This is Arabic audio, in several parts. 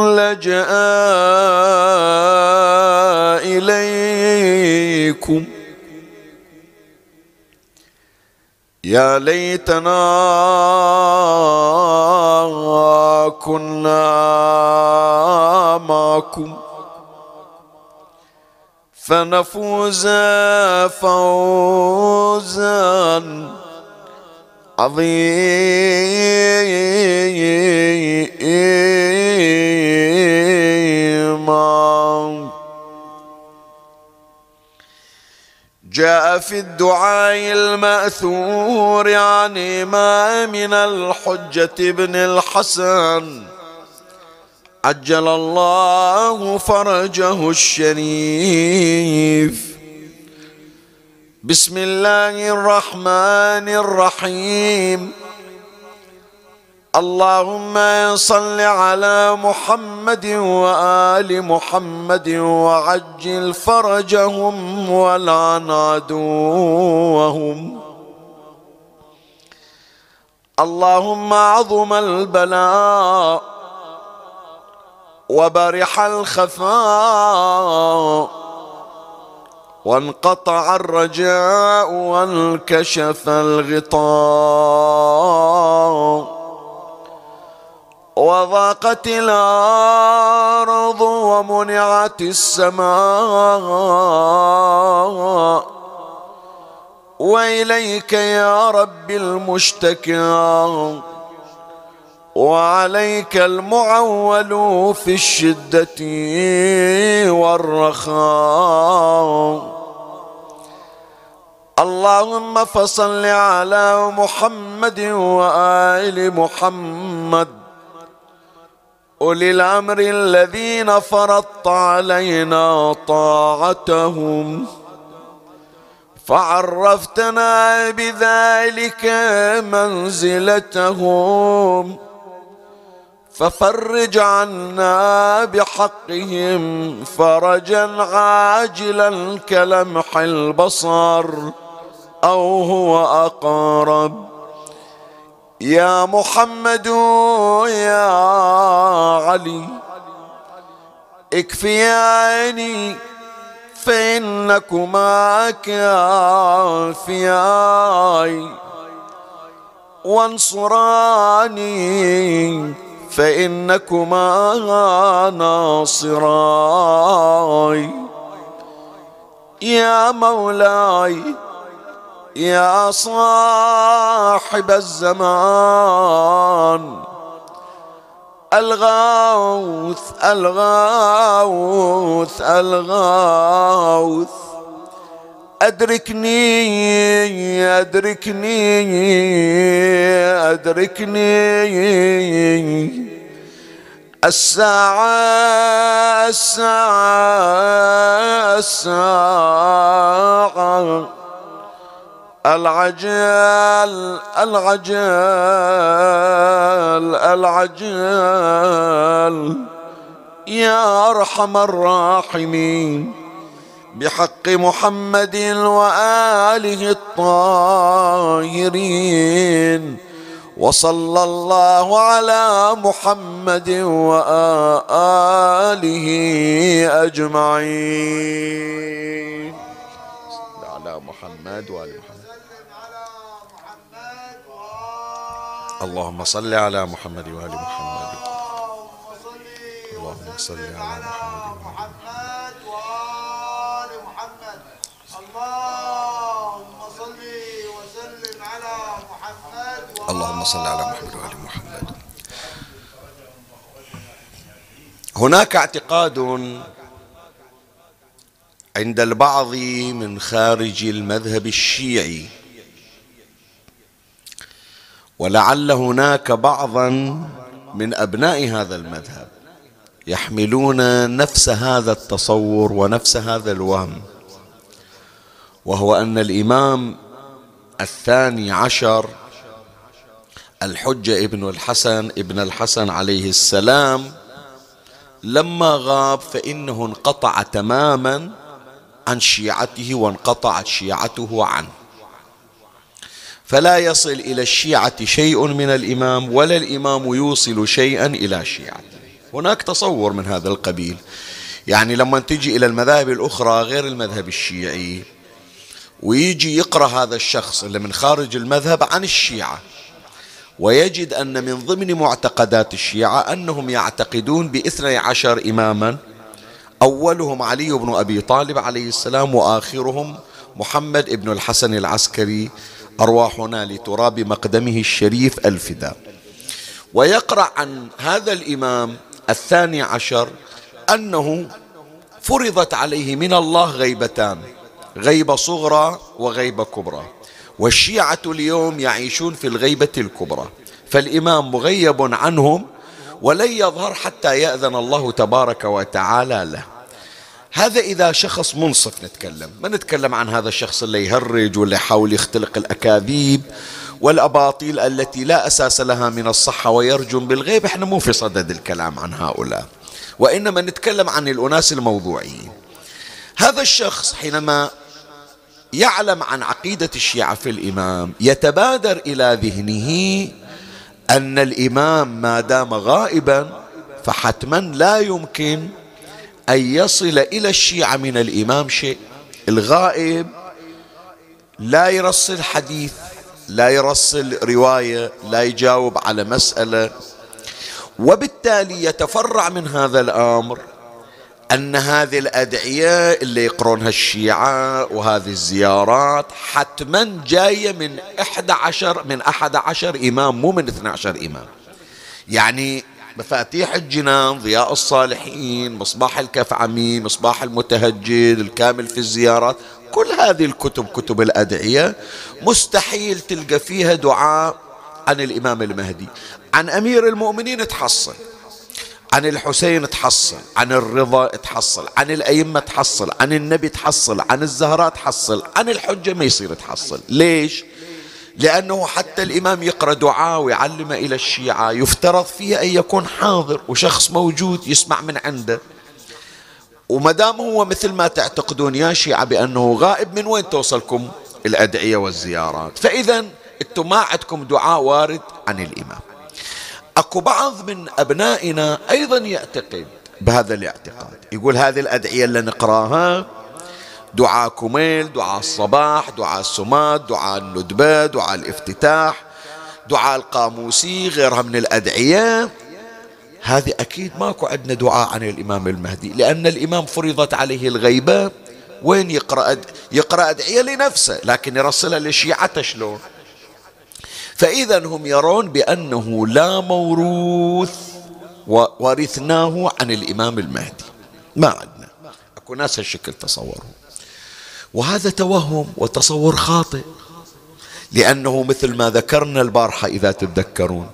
لجأ إليكم. يا ليتنا كنا معكم فنفوز فوزا عظيما جاء في الدعاء المأثور عن إمام الحجة بن الحسن. عجل الله فرجه الشريف. بسم الله الرحمن الرحيم اللهم صل على محمد وآل محمد وعجل فرجهم ولعن عدوهم اللهم عظم البلاء وبرح الخفاء وانقطع الرجاء وانكشف الغطاء وضاقت الأرض ومنعت السماء وإليك يا رب المشتكى وعليك المعول في الشدة والرخاء. اللهم فصل على محمد وآل محمد. أولي الأمر الذين فرضت علينا طاعتهم. فعرفتنا بذلك منزلتهم. ففرج عنا بحقهم فرجا عاجلا كلمح البصر أو هو أقرب. يا محمد يا علي اكفياني فإنكما كافياي. وانصراني فإنكما ناصراي يا مولاي يا صاحب الزمان الغوث الغوث الغوث. أدركني أدركني أدركني. الساعة الساعة الساعة. العجل العجل العجل. يا أرحم الراحمين. بحق محمد وآله الطاهرين. وصلى الله على محمد وآله أجمعين. على محمد وآل محمد. اللهم صل على محمد وآل محمد. اللهم صل على محمد وآل محمد اللهم صل وسلم على محمد اللهم صل على محمد وآل محمد. هناك اعتقاد عند البعض من خارج المذهب الشيعي ولعل هناك بعضا من أبناء هذا المذهب يحملون نفس هذا التصور ونفس هذا الوهم وهو أن الإمام الثاني عشر الحجة ابن الحسن ابن الحسن عليه السلام لما غاب فإنه انقطع تماما عن شيعته وانقطعت شيعته عنه. فلا يصل إلى الشيعة شيء من الإمام ولا الإمام يوصل شيئا إلى شيعته. هناك تصور من هذا القبيل. يعني لما تجي إلى المذاهب الأخرى غير المذهب الشيعي ويجي يقرأ هذا الشخص اللي من خارج المذهب عن الشيعة ويجد أن من ضمن معتقدات الشيعة أنهم يعتقدون باثني عشر إماما أولهم علي بن أبي طالب عليه السلام وآخرهم محمد بن الحسن العسكري أرواحنا لتراب مقدمه الشريف الفداء. ويقرأ عن هذا الإمام الثاني عشر أنه فرضت عليه من الله غيبتان غيبة صغرى وغيبة كبرى. والشيعة اليوم يعيشون في الغيبة الكبرى. فالإمام مغيب عنهم ولن يظهر حتى يأذن الله تبارك وتعالى له. هذا إذا شخص منصف نتكلم. ما نتكلم عن هذا الشخص اللي يهرج واللي يحاول يختلق الأكاذيب والأباطيل التي لا أساس لها من الصحة ويرجم بالغيب. إحنا مو في صدد الكلام عن هؤلاء. وإنما نتكلم عن الأناس الموضوعيين هذا الشخص حينما يعلم عن عقيدة الشيعة في الإمام يتبادر إلى ذهنه أن الإمام ما دام غائبا فحتما لا يمكن أن يصل إلى الشيعة من الإمام شيء. الغائب لا يرسل حديث لا يرسل رواية لا يجاوب على مسألة وبالتالي يتفرع من هذا الأمر. أن هذه الأدعية اللي يقرونها الشيعة وهذه الزيارات حتما جاية من أحد عشر من أحد عشر إمام مو من اثنى عشر إمام. يعني مفاتيح الجنان ضياء الصالحين مصباح الكفعمي مصباح المتهجد الكامل في الزيارات كل هذه الكتب كتب الأدعية مستحيل تلقى فيها دعاء عن الإمام المهدي. عن أمير المؤمنين تحصل. عن الحسين تحصل عن الرضا تحصل عن الأئمة تحصل عن النبي تحصل عن الزهراء تحصل عن الحجة ما يصير تحصل. ليش؟ لأنه حتى الإمام يقرأ دعاء ويعلم إلى الشيعة يفترض فيه أن يكون حاضر وشخص موجود يسمع من عنده. وما دام هو مثل ما تعتقدون يا شيعة بأنه غائب من وين توصلكم؟ الأدعية والزيارات. فإذا أنتم ما عندكم دعاء وارد عن الإمام. أكو بعض من أبنائنا أيضا يعتقد بهذا الاعتقاد. يقول هذه الأدعية اللي نقراها دعاء كميل دعاء الصباح دعاء السماد دعاء الندبة دعاء الافتتاح دعاء القاموسي غيرها من الأدعية. هذه أكيد ماكو عندنا دعاء عن الإمام المهدي لأن الإمام فرضت عليه الغيبة. وين يقرأ يقرأ أدعية لنفسه لكن يرسلها لشيعته شلون؟ فإذا هم يرون بأنه لا موروث ورثناه عن الإمام المهدي. ما عندنا أكو ناس هالشكل تصوروا. وهذا توهم وتصور خاطئ. لأنه مثل ما ذكرنا البارحة إذا تتذكرون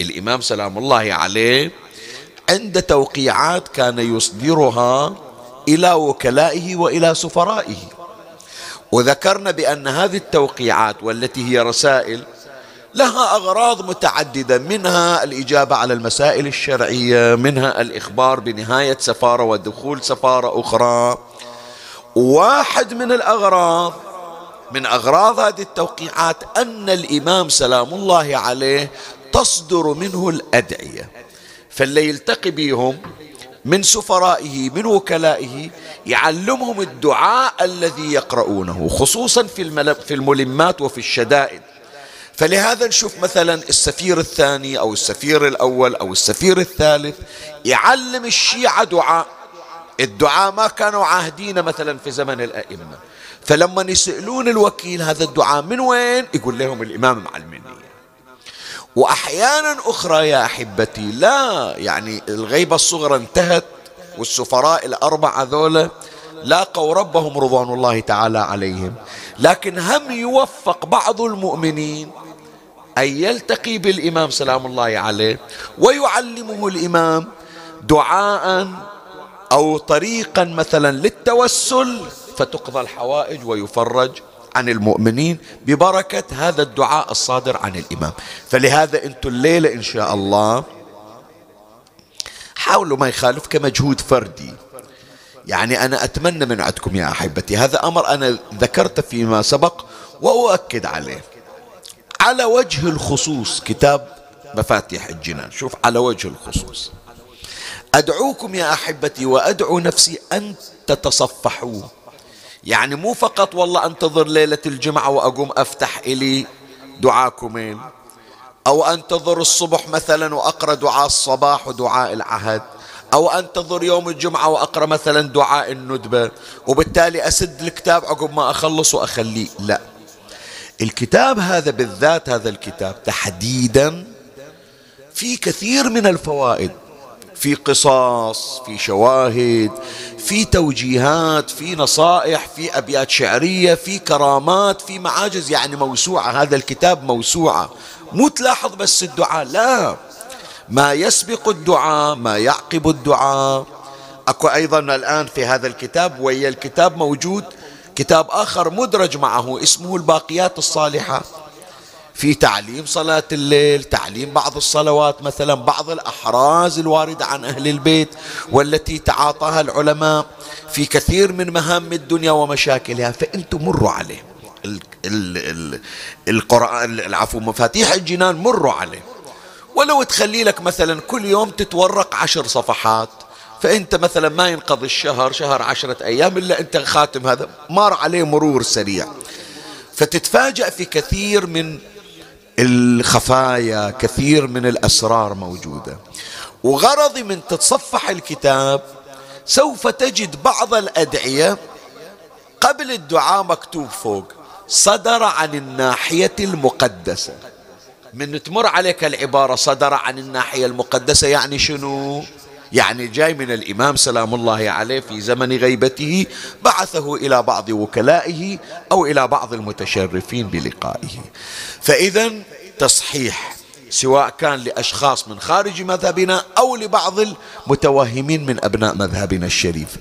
الإمام سلام الله عليه عند توقيعات كان يصدرها إلى وكلائه وإلى سفرائه. وذكرنا بأن هذه التوقيعات والتي هي رسائل لها أغراض متعددة منها الإجابة على المسائل الشرعية منها الإخبار بنهاية سفارة ودخول سفارة أخرى. واحد من الأغراض من أغراض هذه التوقيعات أن الإمام سلام الله عليه تصدر منه الأدعية. فاللي يلتقي بهم من سفرائه من وكلائه يعلمهم الدعاء الذي يقرؤونه خصوصا في في الملمات وفي الشدائد. فلهذا نشوف مثلا السفير الثاني أو السفير الأول أو السفير الثالث يعلم الشيعة دعاء. الدعاء ما كانوا عاهدين مثلا في زمن الأئمة. فلما يسألون الوكيل هذا الدعاء من وين؟ يقول لهم الإمام معلمني واحيانا أخرى يا أحبتي لا يعني الغيبة الصغرى انتهت والسفراء الأربعة ذولا لاقوا ربهم رضوان الله تعالى عليهم. لكن هم يوفق بعض المؤمنين أن يلتقي بالإمام سلام الله عليه ويعلمه الإمام دعاء أو طريقا مثلا للتوسل فتقضى الحوائج ويفرج عن المؤمنين ببركة هذا الدعاء الصادر عن الإمام. فلهذا أنتم الليلة إن شاء الله حاولوا ما يخالف كمجهود فردي. يعني أنا أتمنى من عندكم يا أحبتي. هذا أمر أنا ذكرته فيما سبق وأؤكد عليه. على وجه الخصوص كتاب مفاتيح الجنان. شوف على وجه الخصوص. أدعوكم يا أحبتي وأدعو نفسي أن تتصفحوا. يعني مو فقط والله أنتظر ليلة الجمعة وأقوم أفتح إلي دعاكمين أو أنتظر الصبح مثلا وأقرأ دعاء الصباح ودعاء العهد. أو أنتظر يوم الجمعة وأقرأ مثلا دعاء الندبة. وبالتالي أسد الكتاب عقب ما أخلص وأخليه. لا. الكتاب هذا بالذات هذا الكتاب تحديدا في كثير من الفوائد في قصص في شواهد في توجيهات في نصائح في أبيات شعرية في كرامات في معاجز يعني موسوعة هذا الكتاب موسوعة. مو تلاحظ بس الدعاء لا. ما يسبق الدعاء ما يعقب الدعاء. أكو أيضا الآن في هذا الكتاب ويا الكتاب موجود كتاب آخر مدرج معه اسمه الباقيات الصالحات في تعليم صلاة الليل تعليم بعض الصلوات مثلا بعض الأحراز الواردة عن أهل البيت والتي تعاطاها العلماء في كثير من مهام الدنيا ومشاكلها. فأنتم مروا عليه. القرآن العفو مفاتيح الجنان مروا عليه. ولو تخلي لك مثلا كل يوم تتورق عشر صفحات. فأنت مثلا ما ينقضي الشهر شهر عشرة أيام إلا أنت خاتم هذا. مار عليه مرور سريع. فتتفاجأ في كثير من الخفايا كثير من الأسرار موجودة. وغرضي من تتصفح الكتاب سوف تجد بعض الأدعية قبل الدعاء مكتوب فوق. صدر عن الناحية المقدسة. من تمر عليك العبارة صدر عن الناحية المقدسة يعني شنو؟ يعني جاي من الإمام سلام الله عليه في زمن غيبته بعثه إلى بعض وكلائه أو إلى بعض المتشرفين بلقائه. فإذا تصحيح سواء كان لأشخاص من خارج مذهبنا أو لبعض المتوهمين من أبناء مذهبنا الشريف.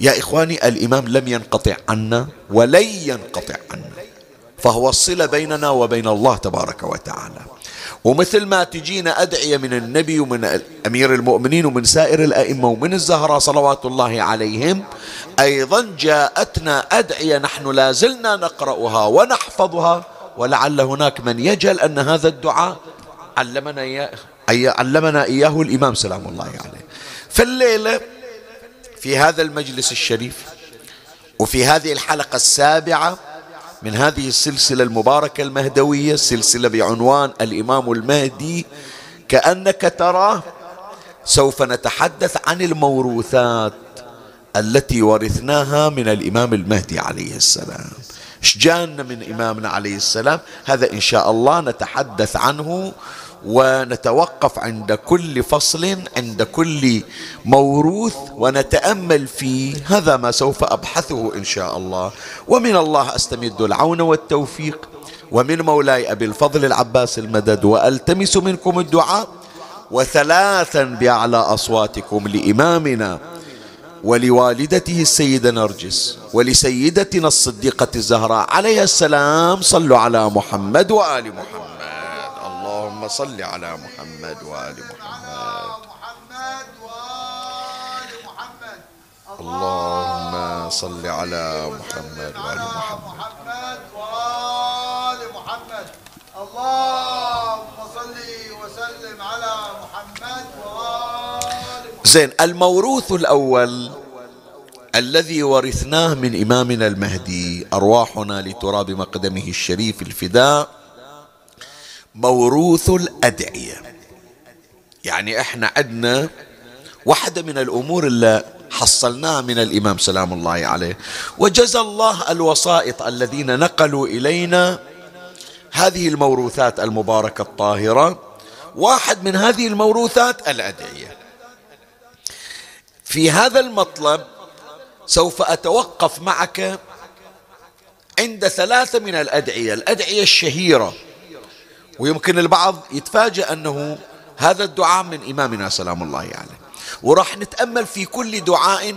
يا إخواني الإمام لم ينقطع عنا ولن ينقطع عنا فهو الصلة بيننا وبين الله تبارك وتعالى. ومثل ما تجينا أدعية من النبي ومن أمير المؤمنين ومن سائر الأئمة ومن الزهراء صلوات الله عليهم أيضا جاءتنا أدعية نحن لا زلنا نقرأها ونحفظها ولعل هناك من يجهل أن هذا الدعاء علمنا إياه علمنا إياه الإمام سلام الله عليه. فالليلة في هذا المجلس الشريف وفي هذه الحلقة السابعة من هذه السلسلة المباركة المهدوية سلسلة بعنوان الإمام المهدي. كأنك تراه سوف نتحدث عن الموروثات التي ورثناها من الإمام المهدي عليه السلام. إيش جانا من إمامنا عليه السلام؟ هذا إن شاء الله نتحدث عنه. ونتوقف عند كل فصل عند كل موروث ونتأمل فيه هذا ما سوف أبحثه إن شاء الله. ومن الله أستمد العون والتوفيق. ومن مولاي أبي الفضل العباس المدد وألتمس منكم الدعاء وثلاثا بأعلى أصواتكم لإمامنا ولوالدته السيدة نرجس ولسيدتنا الصديقة الزهراء. عليها السلام. صلوا على محمد وآل محمد. اللهم صل على محمد وآل محمد. اللهم صل على محمد وآل محمد. وآل محمد اللهم صل وسلم على محمد وآل زين الموروث الأول الذي ورثناه من إمامنا المهدي أرواحنا لتراب مقدمه الشريف الفداء موروث الأدعية. يعني إحنا عندنا واحدة من الأمور اللي حصلناها من الإمام سلام الله عليه. وجزى الله الوسائط الذين نقلوا إلينا هذه الموروثات المباركة الطاهرة. واحد من هذه الموروثات الأدعية. في هذا المطلب سوف أتوقف معك عند ثلاثة من الأدعية. الأدعية الشهيرة. ويمكن البعض يتفاجأ أنه هذا الدعاء من إمامنا سلام الله عليه. وراح نتأمل في كل دعاء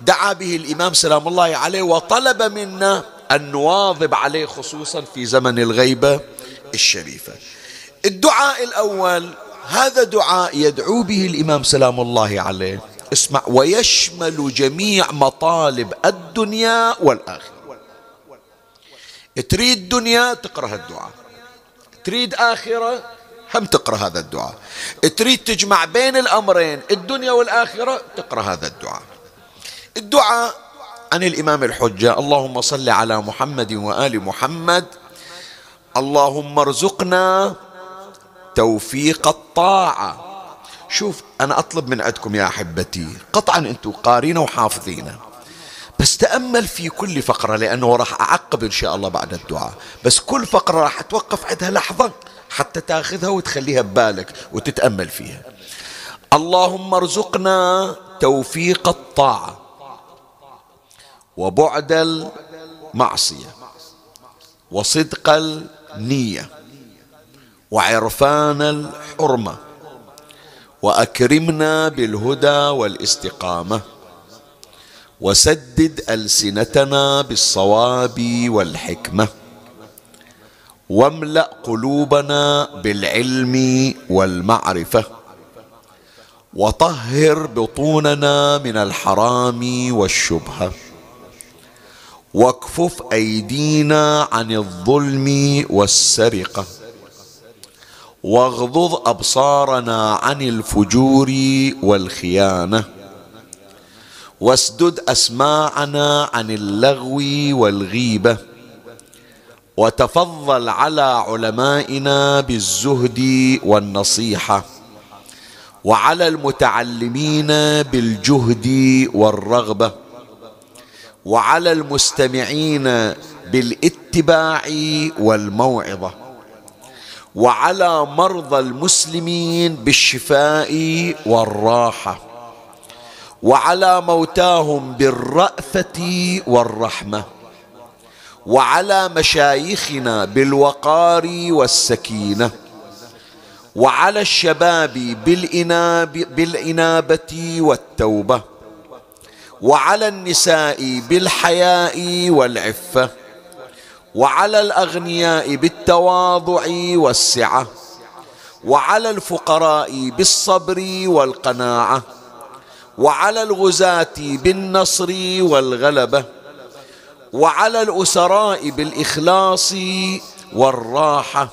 دعا به الإمام سلام الله عليه وطلب منا أن نواظب عليه خصوصا في زمن الغيبة الشريفة. الدعاء الأول هذا دعاء يدعو به الإمام سلام الله عليه. اسمع ويشمل جميع مطالب الدنيا والآخرة. تريد دنيا؟ تقرأ الدعاء. تريد آخرة؟ هم تقرأ هذا الدعاء. تريد تجمع بين الأمرين الدنيا والآخرة تقرأ هذا الدعاء. الدعاء عن الإمام الحجة اللهم صل على محمد وآل محمد اللهم ارزقنا توفيق الطاعة. شوف أنا أطلب من عندكم يا أحبتي قطعا أنتم قارين وحافظين. بس تأمل في كل فقرة لأنه راح أعقب إن شاء الله بعد الدعاء. بس كل فقرة راح توقف عندها لحظة حتى تأخذها وتخليها ببالك وتتأمل فيها. اللهم ارزقنا توفيق الطاعة وبعد المعصية وصدق النية وعرفان الحرمة وأكرمنا بالهدى والاستقامة. وسدد ألسنتنا بالصواب والحكمة. واملأ قلوبنا بالعلم والمعرفة. وطهر بطوننا من الحرام والشبهة. واكفف أيدينا عن الظلم والسرقة. واغضض أبصارنا عن الفجور والخيانة. واسدد أسماعنا عن اللغو والغيبة وتفضل على علمائنا بالزهد والنصيحة وعلى المتعلمين بالجهد والرغبة وعلى المستمعين بالاتباع والموعظة وعلى مرضى المسلمين بالشفاء والراحة. وعلى موتاهم بالرأفة والرحمة وعلى مشايخنا بالوقار والسكينة وعلى الشباب بالإناب بالإنابة والتوبة وعلى النساء بالحياء والعفة وعلى الأغنياء بالتواضع والسعة وعلى الفقراء بالصبر والقناعة وعلى الغزاة بالنصر والغلبة وعلى الأسراء بالإخلاص والراحة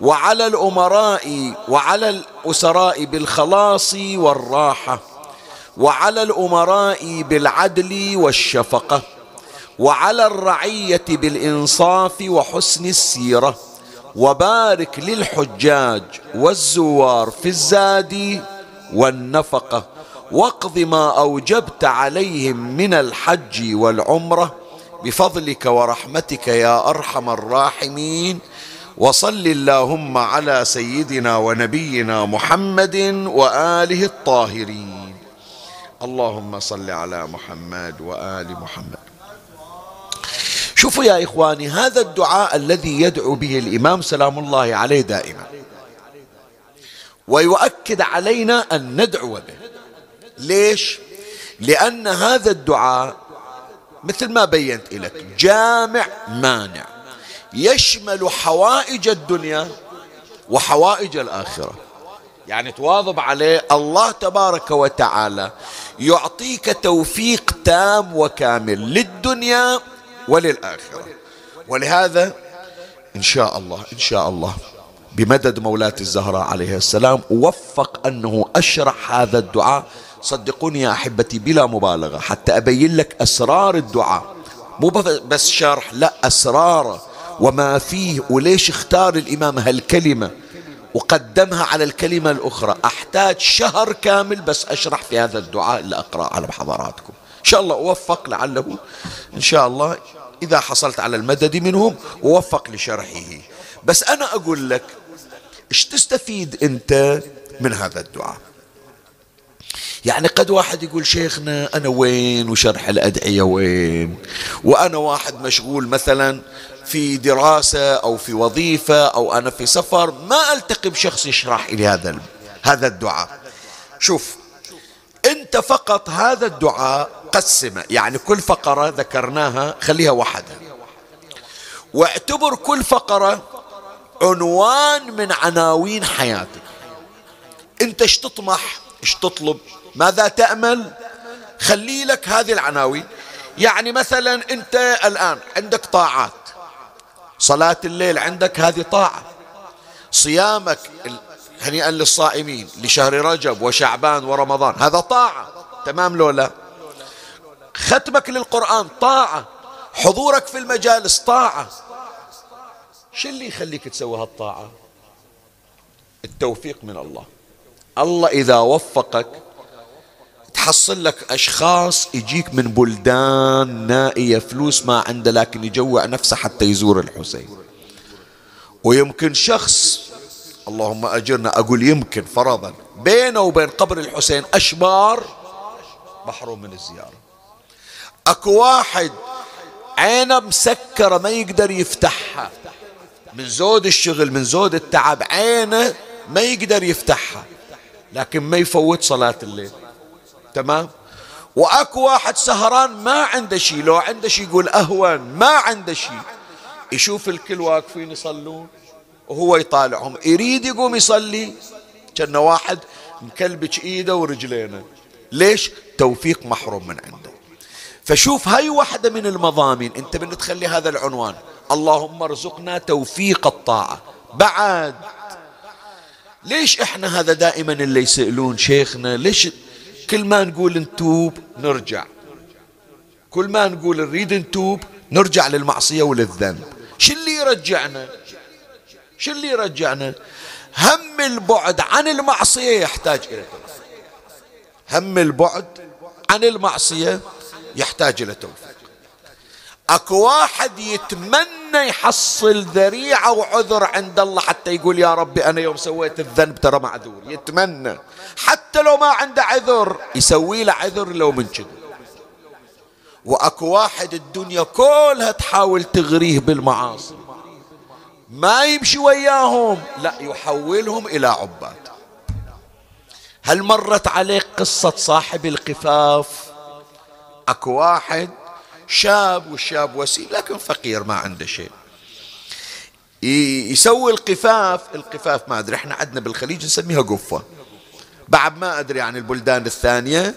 وعلى الأمراء وعلى الأسراء بالخلاص والراحة وعلى الأمراء بالعدل والشفقة وعلى الرعية بالإنصاف وحسن السيرة وبارك للحجاج والزوار في الزاد والنفقة. واقض ما أوجبت عليهم من الحج والعمرة بفضلك ورحمتك يا أرحم الراحمين. وصل اللهم على سيدنا ونبينا محمد وآله الطاهرين. اللهم صل على محمد وآل محمد. شوفوا يا إخواني هذا الدعاء الذي يدعو به الإمام سلام الله عليه دائما. ويؤكد علينا أن ندعو به. ليش؟ لأن هذا الدعاء مثل ما بينت لك جامع مانع يشمل حوائج الدنيا وحوائج الآخرة. يعني تواظب عليه الله تبارك وتعالى يعطيك توفيق تام وكامل للدنيا وللآخرة. ولهذا إن شاء الله إن شاء الله بمدد مولاة الزهراء عليه السلام وفق أنه أشرح هذا الدعاء صدقوني يا أحبتي بلا مبالغة حتى أبين لك أسرار الدعاء. مو بس شرح لا أسراره وما فيه وليش اختار الإمام هالكلمة؟ وقدمها على الكلمة الأخرى. أحتاج شهر كامل بس أشرح في هذا الدعاء اللي أقرأ على حضراتكم. إن شاء الله أوفق لعله. إن شاء الله إذا حصلت على المدد منهم ووفق لشرحه. بس أنا أقول لك إيش تستفيد أنت من هذا الدعاء؟ يعني قد واحد يقول شيخنا أنا وين وشرح الأدعية وين؟ وأنا واحد مشغول مثلا في دراسة أو في وظيفة أو أنا في سفر ما ألتقي بشخص يشرح لي هذا هذا الدعاء. شوف أنت فقط هذا الدعاء قسمه يعني كل فقرة ذكرناها خليها وحدها واعتبر كل فقرة عنوان من عناوين حياتك. أنت إيش تطمح إيش تطلب؟ ماذا تأمل؟ خلي لك هذه العناوين. يعني مثلا أنت الآن عندك طاعات. صلاة الليل عندك هذه طاعة. صيامك هنيئا للصائمين لشهر رجب وشعبان ورمضان. هذا طاعة. تمام لو لا؟ ختمك للقرآن طاعة. حضورك في المجالس طاعة. شو اللي يخليك تسوي هالطاعة؟ التوفيق من الله. الله إذا وفقك تحصل لك أشخاص يجيك من بلدان نائية فلوس ما عنده لكن يجوع نفسه حتى يزور الحسين. ويمكن شخص اللهم أجرنا أقول يمكن فرضا بينه وبين قبر الحسين أشبار محروم من الزيارة. أكو واحد عينه مسكرة ما يقدر يفتحها. من زود الشغل من زود التعب عينه ما يقدر يفتحها لكن ما يفوت صلاة الليل. تمام؟ وأكو واحد سهران ما عنده شيء لو عنده شيء يقول أهون ما عنده شيء يشوف الكل واقفين يصلون وهو يطالعهم. يريد يقوم يصلي. كان واحد مكلبش إيده ورجلينه. ليش؟ توفيق محروم من عنده. فشوف هاي واحدة من المضامين. انت من تخلي هذا العنوان. اللهم ارزقنا توفيق الطاعة. بعد. ليش إحنا هذا دائما اللي يسألون شيخنا؟ ليش كل ما نقول نتوب نرجع. كل ما نقول نريد نتوب نرجع للمعصية وللذنب. شو اللي يرجعنا؟ شو اللي يرجعنا؟ هم البعد عن المعصية يحتاج إلى توفيق. هم البعد عن المعصية يحتاج إلى توفيق. أكو واحد يتمنى يحصل ذريعة وعذر عند الله حتى يقول يا ربي أنا يوم سويت الذنب ترى معذور. يتمنى. حتى لو ما عنده عذر يسوي له عذر لو من كذا وأكو واحد الدنيا كلها تحاول تغريه بالمعاصي. ما يمشي وياهم لا يحولهم إلى عباد. هل مرت عليك قصة صاحب القفاف؟ أكو واحد شاب والشاب وسيم لكن فقير ما عنده شيء. يسوي القفاف القفاف ما أدري إحنا عندنا بالخليج نسميها قفة. بعد ما أدري عن البلدان الثانية.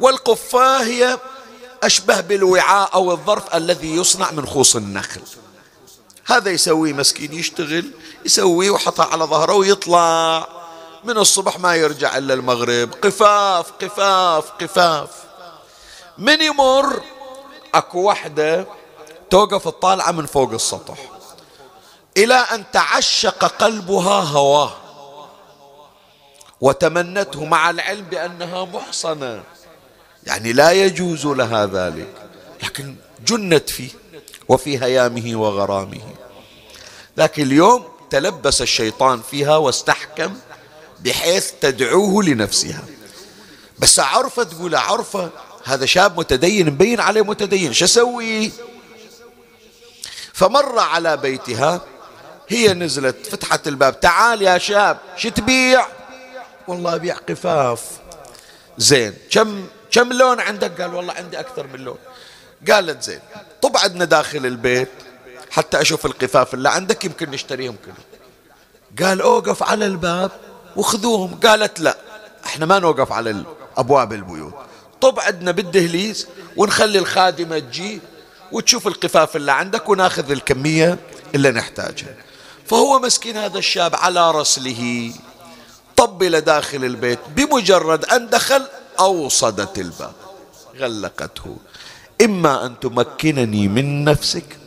والقفة هي أشبه بالوعاء أو الظرف الذي يصنع من خوص النخل. هذا يسويه مسكين يشتغل يسويه وحطها على ظهره ويطلع. من الصبح ما يرجع إلا المغرب. قفاف قفاف قفاف. من يمر أكو وحدة توقف الطالعة من فوق السطح. إلى أن تعشق قلبها هواه. وتمنته مع العلم بأنها محصنة. يعني لا يجوز لها ذلك. لكن جنت فيه وفي هيامه وغرامه. لكن اليوم تلبس الشيطان فيها واستحكم بحيث تدعوه لنفسها. بس عرفة تقول عرفة هذا شاب متدين مبين عليه متدين. شو أسوي؟ فمر على بيتها هي نزلت فتحت الباب. تعال يا شاب شو تبيع؟ والله أبيع قفاف. زين. كم كم لون عندك؟ قال والله عندي أكثر من لون. قالت زين طب عندنا داخل البيت حتى أشوف القفاف اللي عندك يمكن نشتريهم كلهم. قال أوقف على الباب وخذوهم. قالت لا إحنا ما نوقف على أبواب البيوت. طب عندنا بالدهليز ونخلي الخادمة تجي وتشوف القفاف اللي عندك وناخذ الكمية اللي نحتاجها. فهو مسكين هذا الشاب على رسله. طبل داخل البيت بمجرد أن دخل أوصدت الباب. غلقته. إما أن تمكنني من نفسك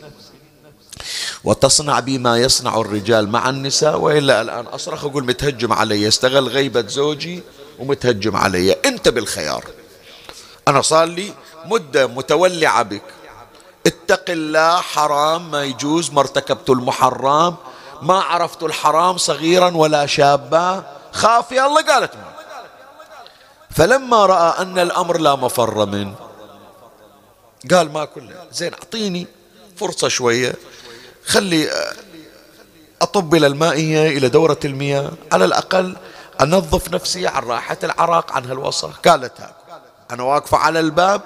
وتصنع بي ما يصنع الرجال مع النساء وإلا الآن أصرخ أقول متهجم علي استغل غيبة زوجي ومتهجم علي. أنت بالخيار. أنا صار لي مدة متولعة بك. اتق الله حرام ما يجوز ما ارتكبت المحرم ما عرفت الحرام صغيرا ولا شابا. خاف يا الله قالت ما. فلما رأى أن الأمر لا مفر منه قال ما كله زين أعطيني فرصة شوية خلي أطب إلى المائية إلى دورة المياه على الأقل أنظف نفسي عن راحة العراق عن هالوصف قالت هاك أنا واقفة على الباب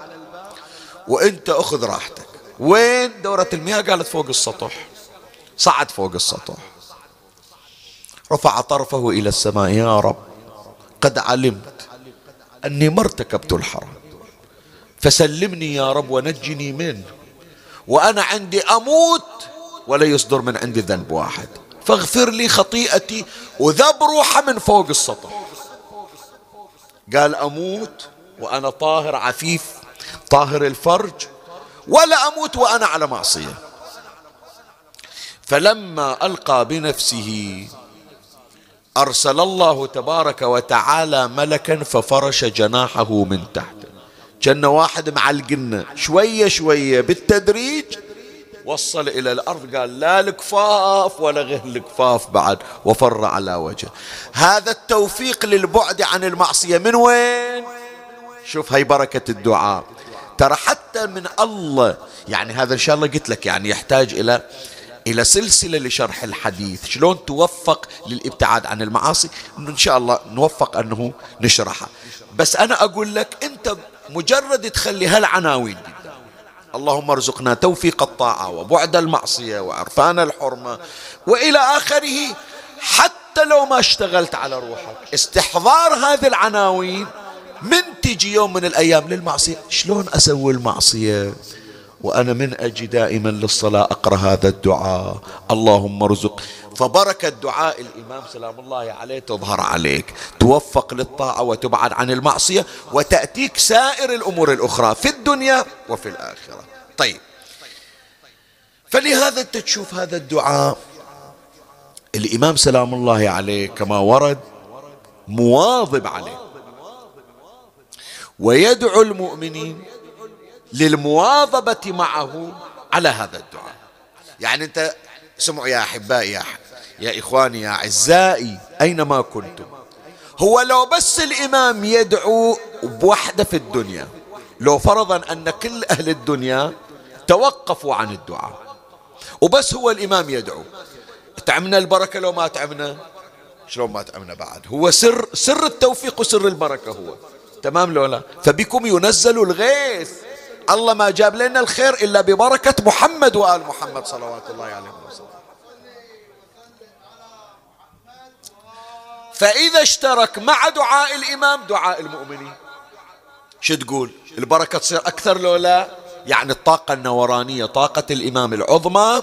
وأنت أخذ راحتك. وين دورة المياه؟ قالت فوق السطح. صعد فوق السطح. رفع طرفه إلى السماء يا رب قد علمت أني ما ارتكبت الحرام. فسلمني يا رب ونجني منه. وأنا عندي أموت ولا يصدر من عندي ذنب واحد. فاغفر لي خطيئتي وذب روحه من فوق السطح قال أموت وأنا طاهر عفيف طاهر الفرج ولا أموت وأنا على معصية. فلما ألقى بنفسه أرسل الله تبارك وتعالى ملكا ففرش جناحه من تحت. كان واحد مع القنة شوية شوية بالتدريج وصل إلى الأرض. قال لا الكفاف ولا غير الكفاف بعد. وفر على وجهه هذا التوفيق للبعد عن المعصية. من وين؟ شوف هاي بركة الدعاء. ترى حتى من الله يعني هذا إن شاء الله قلت لك يعني يحتاج إلى إلى سلسلة لشرح الحديث. شلون توفق للإبتعاد عن المعاصي؟ إن شاء الله نوفق أنه نشرحها. بس أنا أقول لك أنت مجرد تخلي هالعناوين اللهم ارزقنا توفيق الطاعة وبعد المعصية وعرفان الحرمة وإلى آخره حتى لو ما اشتغلت على روحك. استحضار هذه العناوين من تجي يوم من الأيام للمعصية. شلون أسوي المعصية؟ وأنا من أجي دائما للصلاة أقرأ هذا الدعاء. اللهم ارزق. فبركة دعاء الإمام سلام الله عليه تظهر عليك. توفق للطاعة وتبعد عن المعصية وتأتيك سائر الأمور الأخرى في الدنيا وفي الآخرة. طيب. فلهذا أنت تشوف هذا الدعاء. الإمام سلام الله عليه كما ورد مواظب عليه. ويدعو المؤمنين للمواظبة معه على هذا الدعاء. يعني أنت سمعوا يا أحبائي يا, يا إخواني يا أعزائي أينما كنتم. هو لو بس الإمام يدعو بوحدة في الدنيا لو فرضا أن كل أهل الدنيا توقفوا عن الدعاء وبس هو الإمام يدعو. تعمنا البركة لو ما تعمنا؟ شلون ما تعمنا بعد؟ هو سر سر التوفيق وسر البركة هو. تمام لو لا؟ فبكم ينزل الغيث. الله ما جاب لنا الخير إلا ببركة محمد وآل محمد صلوات الله عليه وسلم. فإذا اشترك مع دعاء الإمام دعاء المؤمنين شو تقول؟ البركة تصير أكثر لو لا؟ يعني الطاقة النورانية طاقة الإمام العظمى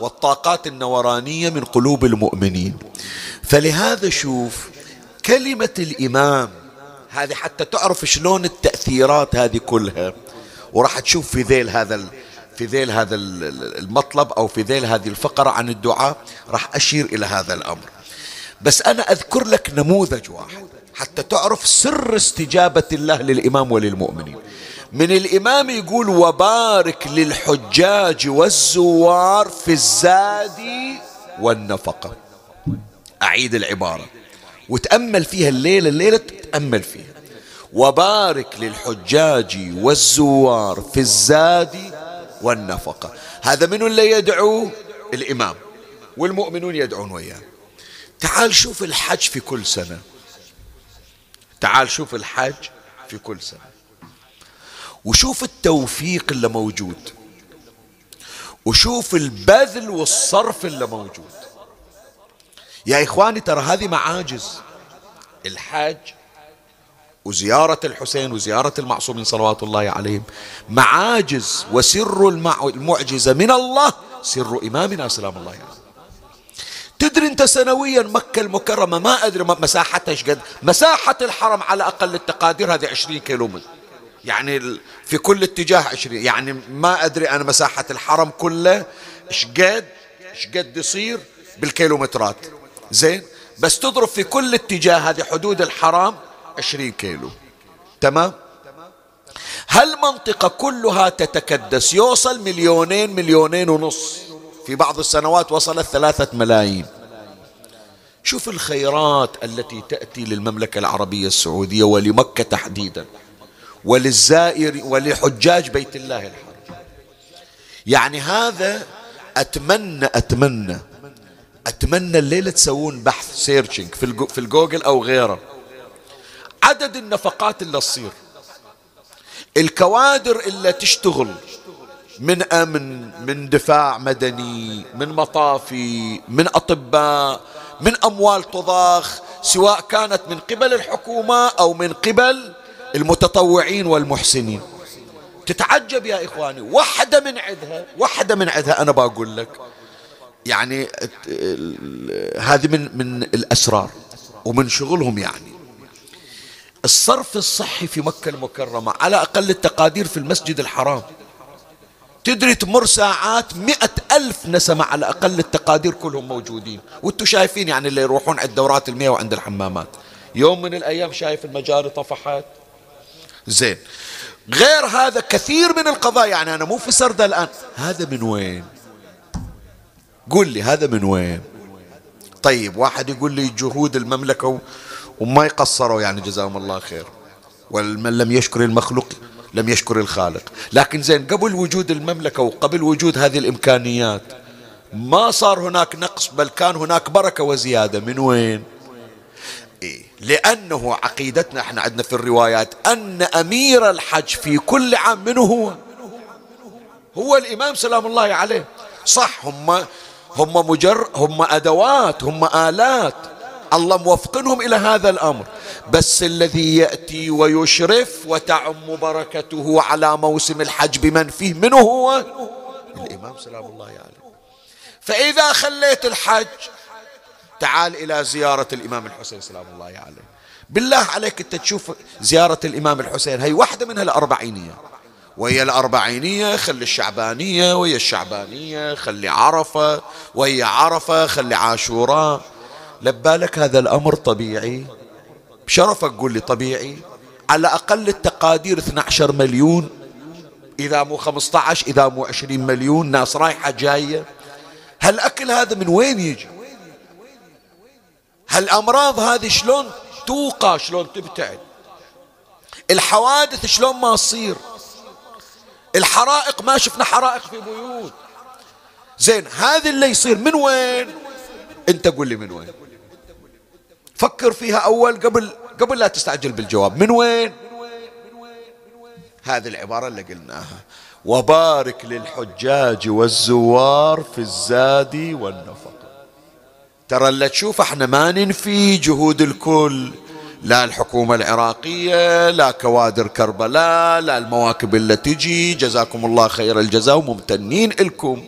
والطاقات النورانية من قلوب المؤمنين. فلهذا شوف كلمة الإمام هذه حتى تعرف شلون التأثيرات هذه كلها. وراح تشوف في ذيل هذا في ذيل هذا المطلب أو في ذيل هذه الفقرة عن الدعاء راح أشير إلى هذا الأمر. بس أنا أذكر لك نموذج واحد حتى تعرف سر استجابة الله للإمام وللمؤمنين. من الإمام يقول وبارك للحجاج والزوار في الزاد والنفقة. أعيد العبارة. وتأمل فيها الليلة الليلة تأمل فيها. وبارك للحجاج والزوار في الزاد والنفقة. هذا من اللي يدعو الإمام والمؤمنون يدعون وياه. تعال شوف الحج في كل سنة. تعال شوف الحج في كل سنة. وشوف التوفيق اللي موجود. وشوف البذل والصرف اللي موجود. يا إخواني ترى هذه معاجز. الحاج وزيارة الحسين وزيارة المعصومين صلوات الله عليهم. معاجز وسر المعجزة من الله سر إمامنا سلام الله عليه. تدري انت سنويا مكة المكرمة ما أدري مساحتها إيش قد مساحة الحرم على أقل التقادير هذه 20 كيلو يعني في كل اتجاه 20 يعني ما أدري أنا مساحة الحرم كله إيش قد إيش قد يصير بالكيلومترات. زين؟ بس تضرب في كل اتجاه هذه حدود الحرم 20 كيلو. تمام؟ هالمنطقة كلها تتكدس؟ يوصل مليونين مليونين ونص. في بعض السنوات وصلت ثلاثة ملايين. شوف الخيرات التي تأتي للمملكة العربية السعودية ولمكة تحديدا وللزائر ولحجاج بيت الله الحرام. يعني هذا أتمنى أتمنى أتمنى الليلة تسوون بحث searching في, في الجوجل أو غيره. عدد النفقات اللي تصير. الكوادر اللي تشتغل من أمن من دفاع مدني من مطافي من أطباء من أموال تضاخ سواء كانت من قبل الحكومة أو من قبل المتطوعين والمحسنين. تتعجب يا إخواني واحدة من عدها واحدة من عدها أنا بقول لك. يعني هذه من من الأسرار ومن شغلهم يعني. الصرف الصحي في مكة المكرمة على أقل التقادير في المسجد الحرام. تدري تمر ساعات مئة ألف نسمة على أقل التقادير كلهم موجودين. وأنتم شايفين يعني اللي يروحون عند دورات المياه وعند الحمامات. يوم من الأيام شايف المجاري طفحت زين. غير هذا كثير من القضايا. يعني أنا مو في سرد الآن. هذا من وين؟ قول لي هذا من وين؟ طيب واحد يقول لي جهود المملكة وما يقصروا يعني جزاهم الله خير. ومن لم يشكر المخلوق لم يشكر الخالق. لكن زين قبل وجود المملكة وقبل وجود هذه الإمكانيات ما صار هناك نقص بل كان هناك بركة وزيادة. من وين؟ إيه؟ لأنه عقيدتنا إحنا عندنا في الروايات أن أمير الحج في كل عام منه هو؟ هو الإمام سلام الله عليه. صح هم هم مجر هم أدوات هم آلات. الله موفقنهم إلى هذا الأمر. بس الذي يأتي ويشرف وتعم بركته على موسم الحج بمن فيه منه هو الإمام سلام الله عليه. فإذا خليت الحج تعال إلى زيارة الإمام الحسين سلام الله عليه. بالله عليك أنت تشوف زيارة الإمام الحسين هي واحدة منها الأربعينية وهي الأربعينية خلي الشعبانية وهي الشعبانية خلي عرفة وهي عرفة خلي عاشوراء. لبالك هذا الأمر طبيعي؟ بشرفك قول لي طبيعي. على أقل التقادير 12 مليون إذا مو 15 إذا مو 20 مليون ناس رايحة جاية. هالأكل هذا من وين يجي؟ هالأمراض هذه شلون توقع شلون تبتعد؟ الحوادث شلون ما تصير؟ الحرائق ما شفنا حرائق في بيوت. زين هذا اللي يصير من وين؟ أنت قول لي من وين؟ فكر فيها أول قبل قبل لا تستعجل بالجواب. من وين؟ هذه العبارة اللي قلناها. وبارك للحجاج والزوار في الزاد والنفق. ترى اللي تشوف إحنا ما ننفي جهود الكل. لا الحكومة العراقية لا كوادر كربلاء لا المواكب اللي تجي. جزاكم الله خير الجزاء وممتنين لكم.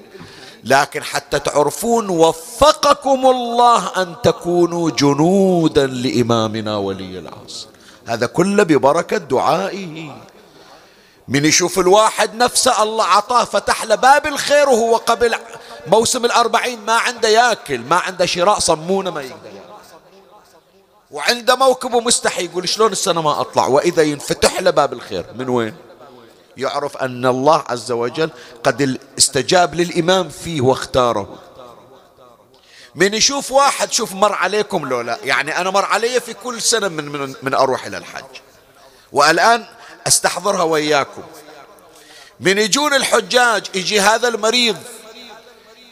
لكن حتى تعرفون وفقكم الله أن تكونوا جنودا لإمامنا ولي العصر. هذا كله ببركة دعائه. من يشوف الواحد نفسه الله عطاه فتح له باب الخير وهو قبل موسم الأربعين ما عنده ياكل ما عنده شراء صمونه ما يقدر وعنده موكب ومستحي يقول شلون السنة ما أطلع؟ وإذا ينفتح له باب الخير من وين؟ يعرف أن الله عز وجل قد استجاب للإمام فيه واختاره. من يشوف واحد شوف مر عليكم لو لا. يعني أنا مر علي في كل سنة من, من, من أروح إلى الحج. والآن أستحضرها وياكم من يجون الحجاج يجي هذا المريض.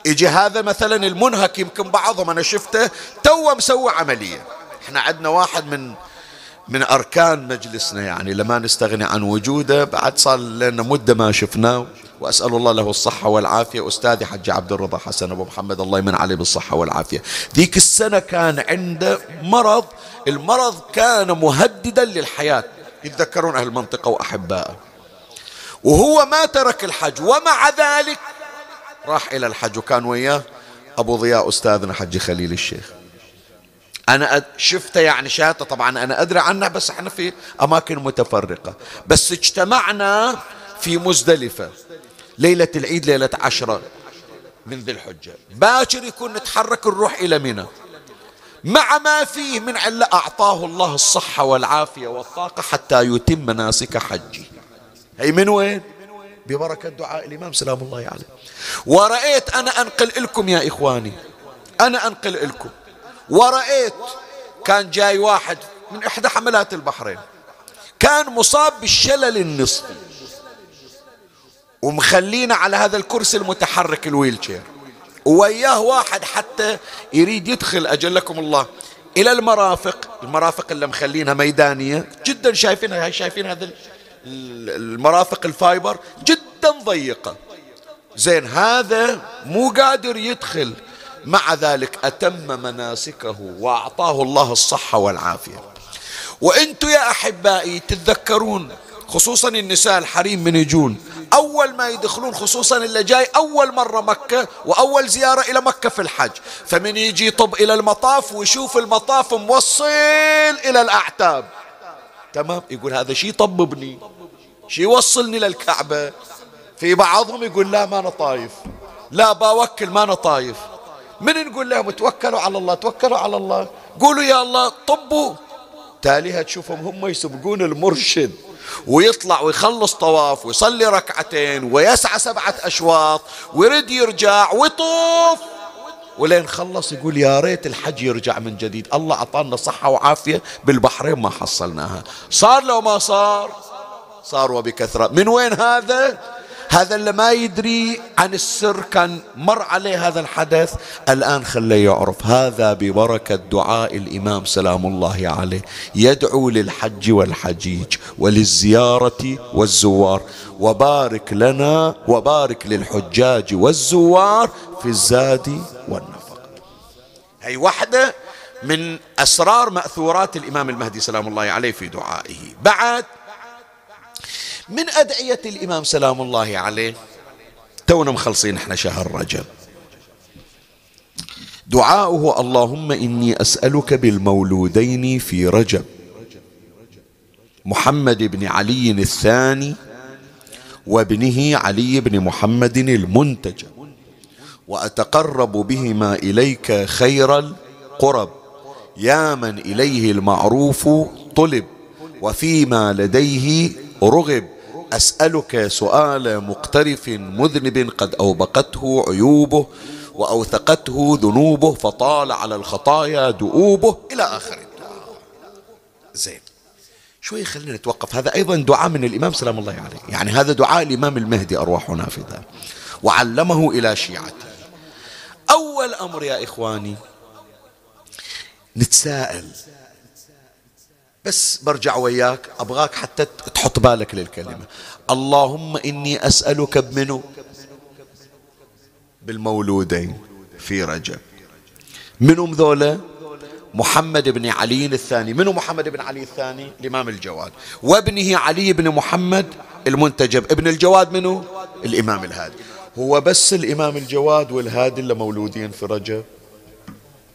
يجي هذا مثلا المنهك يمكن بعضهم أنا شفته تو مسوي عملية. إحنا عندنا واحد من من أركان مجلسنا يعني لما نستغني عن وجوده بعد صار لنا مدة ما شفناه. وأسأل الله له الصحة والعافية. أستاذي حج عبد الرضا حسن أبو محمد الله يمن عليه بالصحة والعافية. ذيك السنة كان عنده مرض المرض كان مهددا للحياة. يتذكرون أهل المنطقة وأحبائه. وهو ما ترك الحج ومع ذلك راح إلى الحج. وكان وياه أبو ضياء أستاذنا حج خليل الشيخ. أنا شفته يعني شاهدته طبعا أنا أدري عنه بس إحنا في أماكن متفرقة. بس اجتمعنا في مزدلفة ليلة العيد ليلة عشرة من ذي الحجة. باكر يكون نتحرك نروح إلى منى. مع ما فيه من علة أعطاه الله الصحة والعافية والطاقة حتى يتم مناسك حجه هي من وين؟ ببركة دعاء الإمام سلام الله عليه. ورأيت أنا أنقل لكم يا إخواني. أنا أنقل لكم ورأيت كان جاي واحد من إحدى حملات البحرين. كان مصاب بالشلل النصفي. ومخلينا على هذا الكرسي المتحرك الويلشير وياه واحد حتى يريد يدخل أجلكم الله إلى المرافق. المرافق اللي مخلينها ميدانية. جدا شايفينها شايفين هذا المرافق الفايبر جدا ضيقة. زين هذا مو قادر يدخل. مع ذلك أتم مناسكه وأعطاه الله الصحة والعافية. وأنتم يا أحبائي تتذكرون خصوصا النساء الحريم من يجون أول ما يدخلون خصوصا اللي جاي أول مرة مكة وأول زيارة إلى مكة في الحج. فمن يجي طب إلى المطاف ويشوف المطاف موصل إلى الأعتاب. تمام؟ يقول هذا شيء طببني شيء يوصلني للكعبة. في بعضهم يقول لا ما أنا طايف. لا باوكل ما أنا طايف. من نقول لهم توكلوا على الله توكلوا على الله. قولوا يا الله طبوا. تاليها تشوفهم هم يسبقون المرشد ويطلع ويخلص طواف ويصلي ركعتين ويسعى سبعة أشواط ويرد يرجع ويطوف. ولين خلص يقول يا ريت الحج يرجع من جديد. الله أعطانا صحة وعافية بالبحرين ما حصلناها. صار لو ما صار؟ صار وبكثرة. من وين هذا؟ هذا اللي ما يدري عن السر كان مر عليه هذا الحدث. الآن خليه يعرف. هذا ببركة دعاء الإمام سلام الله عليه. يدعو للحج والحجيج وللزيارة والزوار. وبارك لنا وبارك للحجاج والزوار في الزاد والنفق. هي واحدة من أسرار مأثورات الإمام المهدي سلام الله عليه في دعائه. بعد من أدعية الإمام سلام الله عليه. تونا مخلصين إحنا شهر رجب. دعاؤه اللهم إني أسألك بالمولودين في رجب. محمد بن علي الثاني وابنه علي بن محمد المنتج. وأتقرب بهما إليك خير القرب. يا من إليه المعروف طلب وفيما لديه رغب. أسألك سؤال مقترف مذنب قد أوبقته عيوبه وأوثقته ذنوبه فطال على الخطايا دؤوبه إلى آخر زين. شوي خلينا نتوقف. هذا أيضا دعاء من الإمام سلام الله عليه. يعني هذا دعاء الإمام المهدي أرواح نافذة. وعلمه إلى شيعته. أول أمر يا إخواني نتساءل. بس برجع وياك أبغاك حتى تحط بالك للكلمة. اللهم إني أسألك بمنو؟ بالمولودين في رجب. منهم ذولا؟ محمد بن علي الثاني. منو محمد بن علي الثاني؟ الإمام الجواد. وابنه علي بن محمد المنتجب. ابن الجواد منو؟ الإمام الهادي. هو بس الإمام الجواد والهادي اللي مولودين في رجب.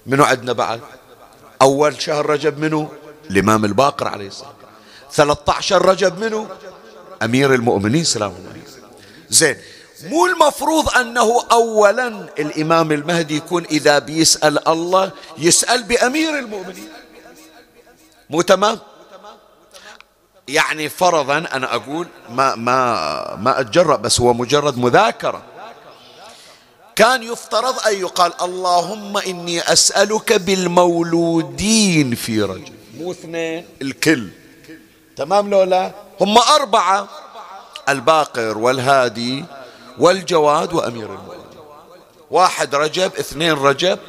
منو عندنا بعد؟ أول شهر رجب منو؟ الإمام الباقر عليه السلام. 13 رجب منه؟ أمير المؤمنين سلام عليه زين مو المفروض أنه أولا الإمام المهدي يكون إذا بيسأل الله يسأل بأمير المؤمنين؟ مو تمام؟ يعني فرضا أنا أقول ما ما ما أتجرأ بس هو مجرد مذاكرة. كان يفترض أن يقال اللهم إني أسألك بالمولودين في رجل. مو اثنين الكل. تمام لو لا؟ هم أربعة. الباقر والهادي والجواد وأمير المؤمنين. واحد رجب اثنين رجب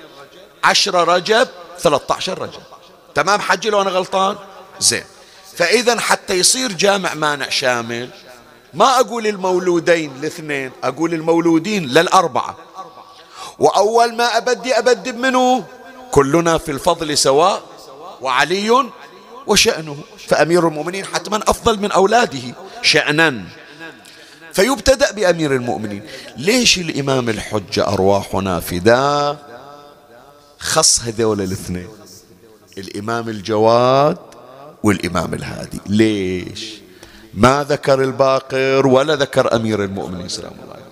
عشرة رجب ثلاثة عشر رجب. تمام حجي لو أنا غلطان؟ زين. فإذا حتى يصير جامع مانع شامل ما أقول المولودين الاثنين أقول المولودين للأربعة. وأول ما أبدي أبدي بمنو؟ كلنا في الفضل سواء وعلي وشأنه فأمير المؤمنين حتما أفضل من أولاده شأنا. فيبتدأ بأمير المؤمنين. ليش الإمام الحجة أرواحنا فداه خص هذول الاثنين الإمام الجواد والإمام الهادي. ليش؟ ما ذكر الباقر ولا ذكر أمير المؤمنين سلام الله عليه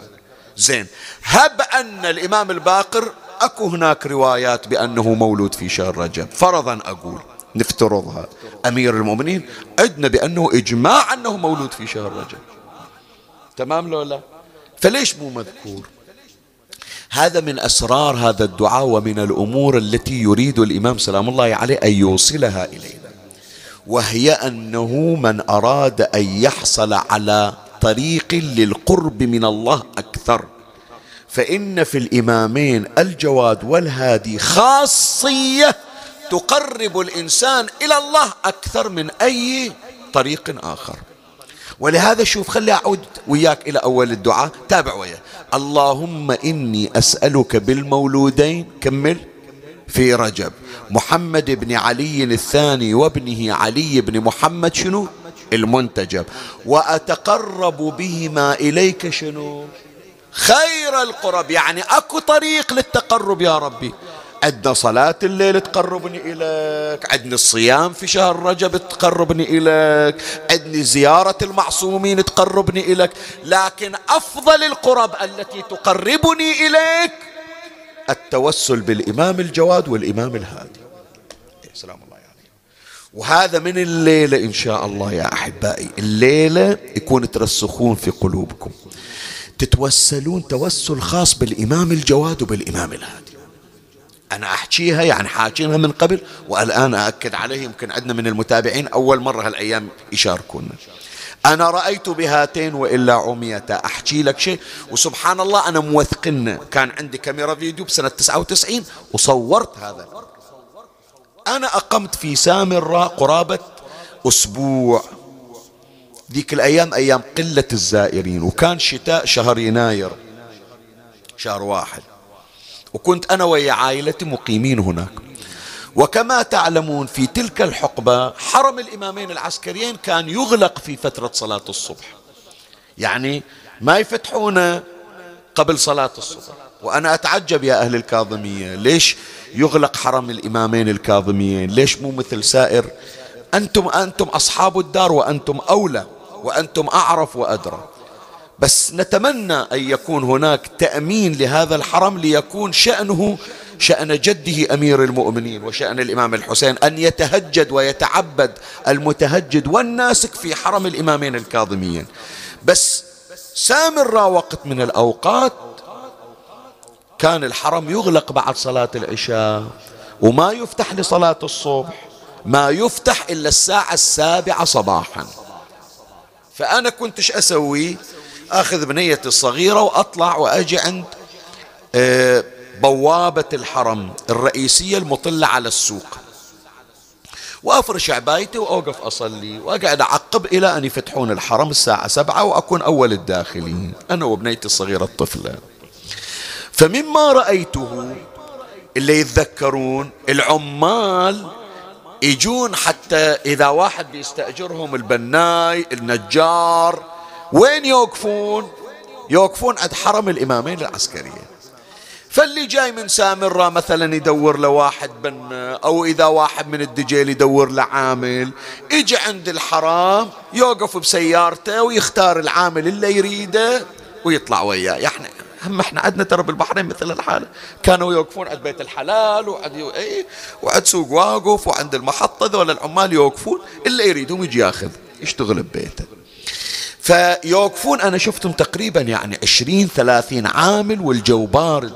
زين هب أن الإمام الباقر أكو هناك روايات بأنه مولود في شهر رجب. فرضا أقول نفترضها. أمير المؤمنين عدنا بأنه إجماع أنه مولود في شهر رجب. تمام لو لا؟ فليش مو مذكور؟ هذا من أسرار هذا الدعاء ومن الأمور التي يريد الإمام سلام الله عليه أن يوصلها إلينا. وهي أنه من أراد أن يحصل على طريق للقرب من الله أكثر. فإن في الإمامين الجواد والهادي خاصية تقرب الإنسان إلى الله أكثر من أي طريق آخر. ولهذا شوف خلي أعود وياك إلى أول الدعاء تابع وياه. اللهم إني أسألك بالمولودين كمل في رجب. محمد بن علي الثاني وابنه علي بن محمد شنو؟ المنتجب. وأتقرب بهما إليك شنو؟ خير القرب. يعني أكو طريق للتقرب يا ربي. عندنا صلاة الليل تقربني إليك. عندنا الصيام في شهر رجب تقربني إليك. عندنا زيارة المعصومين تقربني إليك. لكن أفضل القرب التي تقربني إليك التوسل بالإمام الجواد والإمام الهادي. سلام الله عليه وهذا من الليلة إن شاء الله يا أحبائي. الليلة يكون ترسخون في قلوبكم. تتوسلون توسل خاص بالإمام الجواد وبالإمام الهادي. أنا أحكيها يعني حاكينها من قبل والآن أأكد عليه يمكن عندنا من المتابعين أول مرة هالأيام يشاركونا. أنا رأيت بهاتين وإلا عميتا. أحكي لك شيء وسبحان الله أنا موثقنا كان عندي كاميرا فيديو بسنة 99 وصورت هذا. أنا أقمت في سامراء قرابة أسبوع. ذيك الأيام أيام قلة الزائرين وكان شتاء شهر يناير شهر واحد. وكنت أنا ويا عائلتي مقيمين هناك. وكما تعلمون في تلك الحقبة حرم الإمامين العسكريين كان يغلق في فترة صلاة الصبح. يعني ما يفتحونه قبل صلاة الصبح. وأنا أتعجب يا أهل الكاظمية ليش يغلق حرم الإمامين الكاظميين؟ ليش مو مثل سائر؟ أنتم أنتم أصحاب الدار وأنتم أولى. وأنتم أعرف وأدرى. بس نتمنى أن يكون هناك تأمين لهذا الحرم ليكون شأنه شأن جده أمير المؤمنين وشأن الإمام الحسين أن يتهجد ويتعبد المتهجد والناسك في حرم الإمامين الكاظميين. بس سامر وقت من الأوقات كان الحرم يغلق بعد صلاة العشاء وما يفتح لصلاة الصبح ما يفتح إلا الساعة السابعة صباحا. فأنا كنت إيش أسوي أخذ بنيتي الصغيرة وأطلع وأجي عند آه، بوابة الحرم الرئيسية المطلة على السوق. وأفرش عبايتي وأوقف أصلي وأقعد أعقب إلى أن يفتحون الحرم الساعة سبعة وأكون أول الداخلين أنا وبنيتي الصغيرة الطفلة. فمما رأيته اللي يتذكرون العمال يجون حتى إذا واحد بيستأجرهم البناي النجار وين يوقفون؟ يوقفون عند حرم الإمامين العسكريين. فاللي جاي من سامرة مثلا يدور له واحد بنا أو إذا واحد من الدجيل يدور له عامل يجي عند الحرام يوقف بسيارته ويختار العامل اللي يريده ويطلع وياه. إحنا. هم إحنا عندنا ترى بالبحرين مثل الحالة كانوا يوقفون عند بيت الحلال وعند إيه وعند سوق واقف وعند المحطة ذول العمال يوقفون اللي يريدهم يجي ياخذ يشتغل ببيته. فيوقفون أنا شفتهم تقريبا يعني عشرين ثلاثين عامل والجو بارد.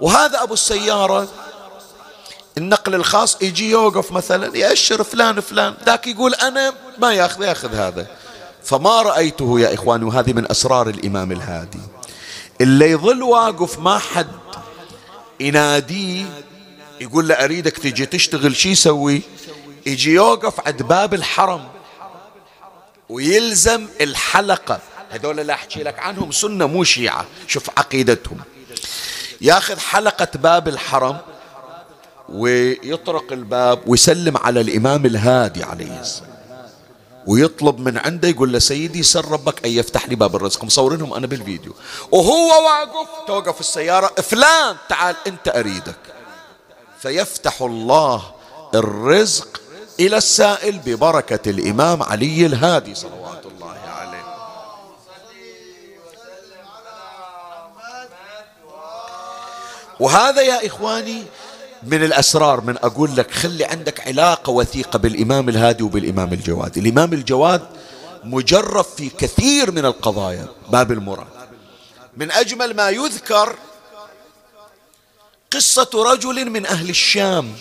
وهذا أبو السيارة النقل الخاص يجي يوقف مثلا يأشر فلان فلان ذاك يقول أنا ما ياخذ ياخذ هذا. فما رأيته يا إخواني وهذه من أسرار الإمام الهادي. اللي يظل واقف ما حد يناديه يقول له أريدك تجي تشتغل شي يسوي؟ يجي يوقف عند باب الحرم ويلزم الحلقة. هذول اللي أحكي لك عنهم سنة مو شيعة. شوف عقيدتهم. ياخذ حلقة باب الحرم ويطرق الباب ويسلم على الإمام الهادي عليه السلام. ويطلب من عنده يقول له سيدي سر ربك أن يفتح لي باب الرزق. مصورينهم أنا بالفيديو. وهو واقف توقف السيارة. فلان تعال أنت أريدك. فيفتح الله الرزق إلى السائل ببركة الإمام علي الهادي صلوات الله عليه. وهذا يا إخواني من الأسرار من أقول لك خلي عندك علاقة وثيقة بالإمام الهادي وبالإمام الجواد. الإمام الجواد مجرب في كثير من القضايا. باب المراد. من أجمل ما يذكر قصة رجل من أهل الشام.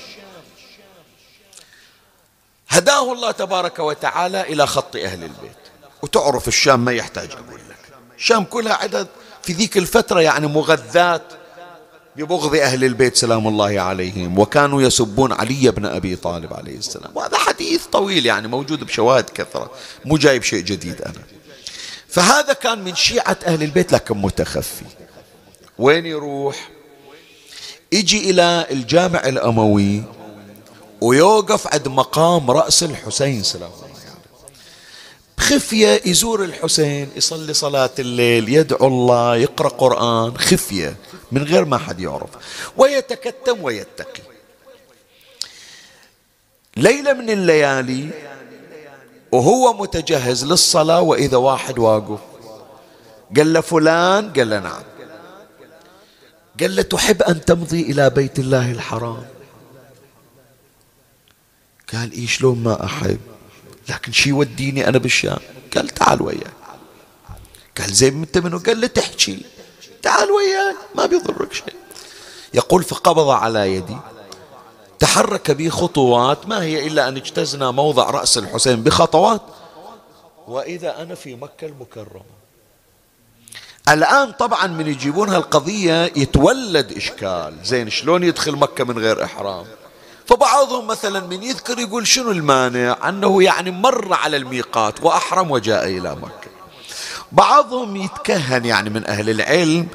هداه الله تبارك وتعالى إلى خط أهل البيت. وتعرف الشام ما يحتاج أقول لك. الشام كلها عدد في ذيك الفترة يعني مغذات. ببغض أهل البيت سلام الله عليهم وكانوا يسبون علي بن أبي طالب عليه السلام. وهذا حديث طويل يعني موجود بشواهد كثرة مو جايب شيء جديد أنا. فهذا كان من شيعة أهل البيت لكن متخفي. وين يروح؟ يجي إلى الجامع الأموي ويوقف عند مقام رأس الحسين سلام الله عليه. بخفية يزور الحسين يصلي صلاة الليل يدعو الله يقرأ قرآن خفية. من غير ما حد يعرف. ويتكتم ويتقي. ليلة من الليالي وهو متجهز للصلاة وإذا واحد واقف. قال له فلان قال له نعم. قال له تحب أن تمضي إلى بيت الله الحرام؟ قال إيه شلون ما أحب لكن شي يوديني أنا بالشام؟ قال تعال وياي. قال زين أنت منو؟ قال له تحكي. تعال وياي ما بيضرك شيء. يقول فقبض على يدي تحرك بي خطوات ما هي إلا أن اجتزنا موضع رأس الحسين بخطوات. وإذا أنا في مكة المكرمة. الآن طبعا من يجيبون هالقضية يتولد إشكال. زين شلون يدخل مكة من غير إحرام؟ فبعضهم مثلا من يذكر يقول شنو المانع؟ أنه يعني مر على الميقات وأحرم وجاء إلى مكة. بعضهم يتكهن يعني من أهل العلم.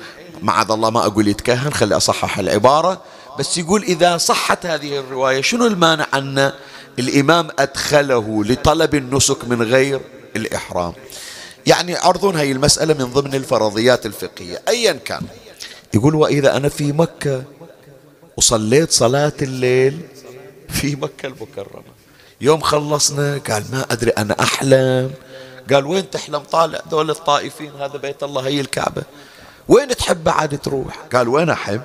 معاذ الله ما أقول يتكهن خلي أصحح العبارة. بس يقول إذا صحت هذه الرواية شنو المانع أن الإمام أدخله لطلب النسك من غير الإحرام؟ يعني عرضون هاي المسألة من ضمن الفرضيات الفقهية أيا كان. يقول وإذا أنا في مكة وصليت صلاة الليل في مكة المكرمة يوم خلصنا قال ما أدري أنا أحلم. قال وين تحلم طالع دول الطائفين؟ هذا بيت الله هي الكعبة. وين تحب بعد تروح؟ قال وين أحب؟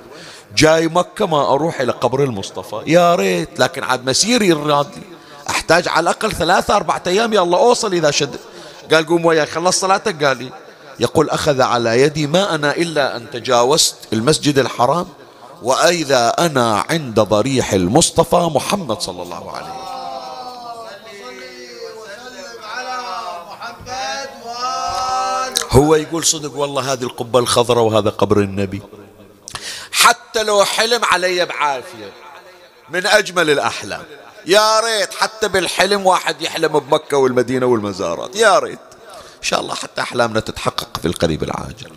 جاي مكة ما أروح إلى قبر المصطفى. يا ريت لكن عاد مسيري الرادي. أحتاج على الأقل ثلاثة أربعة أيام يلا أوصل إذا شد. قال قوم وياي خلص صلاتك؟ قال لي. يقول أخذ على يدي ما أنا إلا أن تجاوزت المسجد الحرام وإذا أنا عند ضريح المصطفى محمد صلى الله عليه وسلم. هو يقول صدق والله هذه القبة الخضراء وهذا قبر النبي. حتى لو حلم علي بعافية. من أجمل الأحلام. يا ريت حتى بالحلم واحد يحلم بمكة والمدينة والمزارات. يا ريت. إن شاء الله حتى أحلامنا تتحقق في القريب العاجل.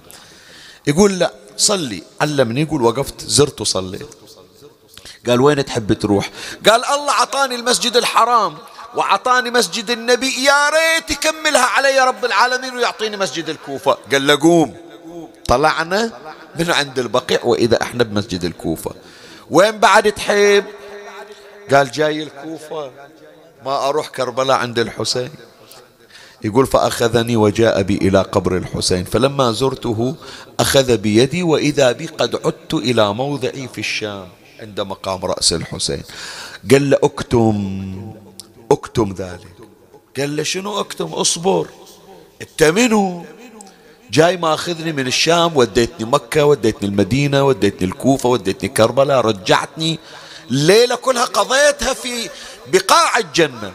يقول لا صلي. علمني. يقول وقفت. زرت وصليت. قال وين تحب تروح؟ قال الله عطاني المسجد الحرام. وعطاني مسجد النبي. يا ريت يكملها علي رب العالمين ويعطيني مسجد الكوفة. قال له قوم. طلعنا من عند البقيع وإذا أحنا بمسجد الكوفة. وين بعد تحب قال جاي الكوفة. ما أروح كربلاء عند الحسين. يقول فأخذني وجاء بي إلى قبر الحسين. فلما زرته أخذ بيدي وإذا بي قد عدت إلى موضعي في الشام عند مقام رأس الحسين. قال له اكتم. أكتم ذلك. قال له شنو أكتم؟ اصبر. أنت منو؟ جاي ماخذني من الشام وديتني مكة وديتني المدينة وديتني الكوفة وديتني كربلاء رجعتني. الليلة كلها قضيتها في بقاع الجنة.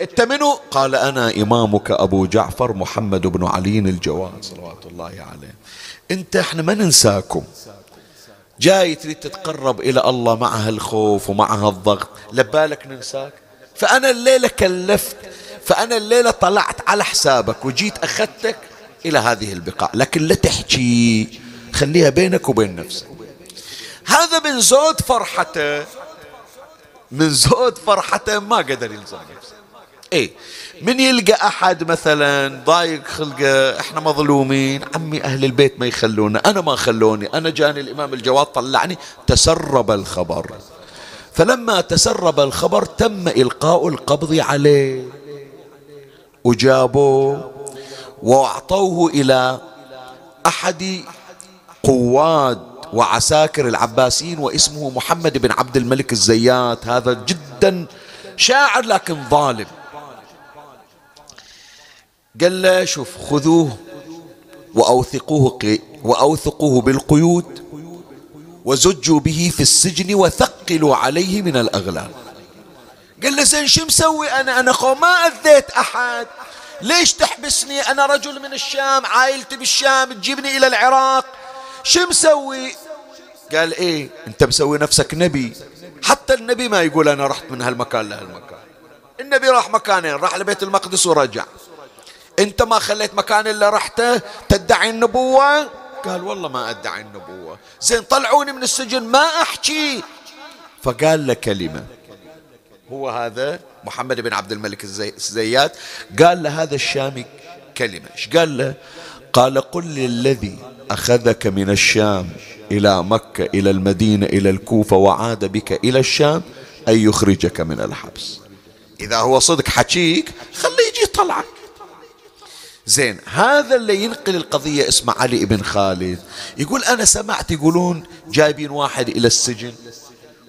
أنت منو؟ قال أنا إمامك أبو جعفر محمد بن علي الجواد صلوات الله عليه. أنت إحنا ما ننساكم. جاي تريد تتقرب إلى الله مع هالخوف ومع هالضغط. لبالك ننساك؟ فأنا الليلة كلفت فأنا الليلة طلعت على حسابك وجيت أخذتك إلى هذه البقاع. لكن لا تحكي خليها بينك وبين نفسك. هذا من زود فرحته من زود فرحته ما قدر يلزم. نفسه إيه من يلقى أحد مثلا ضايق خلقه إحنا مظلومين عمي أهل البيت ما يخلونا أنا ما خلوني أنا جاني الإمام الجواد طلعني تسرب الخبر. فلما تسرب الخبر تم إلقاء القبض عليه. وجابوه وأعطوه إلى أحد قواد وعساكر العباسيين واسمه محمد بن عبد الملك الزيات. هذا جدا شاعر لكن ظالم. قال له شوف خذوه وأوثقوه وأوثقوه بالقيود. وزجوا به في السجن وثقلوا عليه من الأغلال. قال له زين شو مسوي أنا؟ أنا خو ما أذيت أحد. ليش تحبسني؟ أنا رجل من الشام عائلتي بالشام تجيبني إلى العراق. شو مسوي؟ قال إيه أنت مسوي نفسك نبي. حتى النبي ما يقول أنا رحت من هالمكان لهالمكان. النبي راح مكانين راح لبيت المقدس ورجع. أنت ما خليت مكان اللي رحته؟ تدعي النبوة؟ قال والله ما أدعي النبوة. زين طلعوني من السجن ما أحكي. فقال له كلمة. هو هذا محمد بن عبد الملك الزيات. قال له هذا الشامي كلمة. إيش قال له؟ قال قل للذي أخذك من الشام إلى مكة إلى المدينة إلى الكوفة وعاد بك إلى الشام أن يخرجك من الحبس. إذا هو صدق حكيك خليه يجي طلعك زين هذا اللي ينقل القضية اسمه علي بن خالد. يقول أنا سمعت يقولون جايبين واحد إلى السجن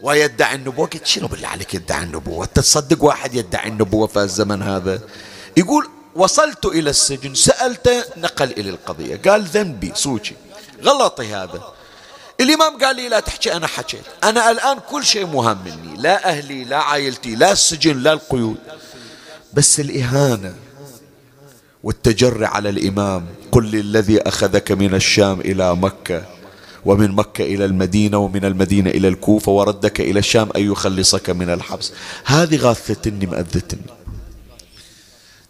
ويدعي النبوة. قلت شنو بالله عليك يدعي النبوة؟ تصدق واحد يدعي النبوة في الزمن هذا؟ يقول وصلت إلى السجن سألته نقل إلي القضية. قال ذنبي سوتي غلطي هذا. الإمام قال لي لا تحكي أنا حكيت. أنا الآن كل شيء مهم مني لا أهلي لا عائلتي لا السجن لا القيود. بس الإهانة والتجرع على الإمام. قل للذي أخذك من الشام إلى مكة ومن مكة إلى المدينة ومن المدينة إلى الكوفة وردك إلى الشام أن يخلصك من الحبس. هذه غاثتني مأذتني.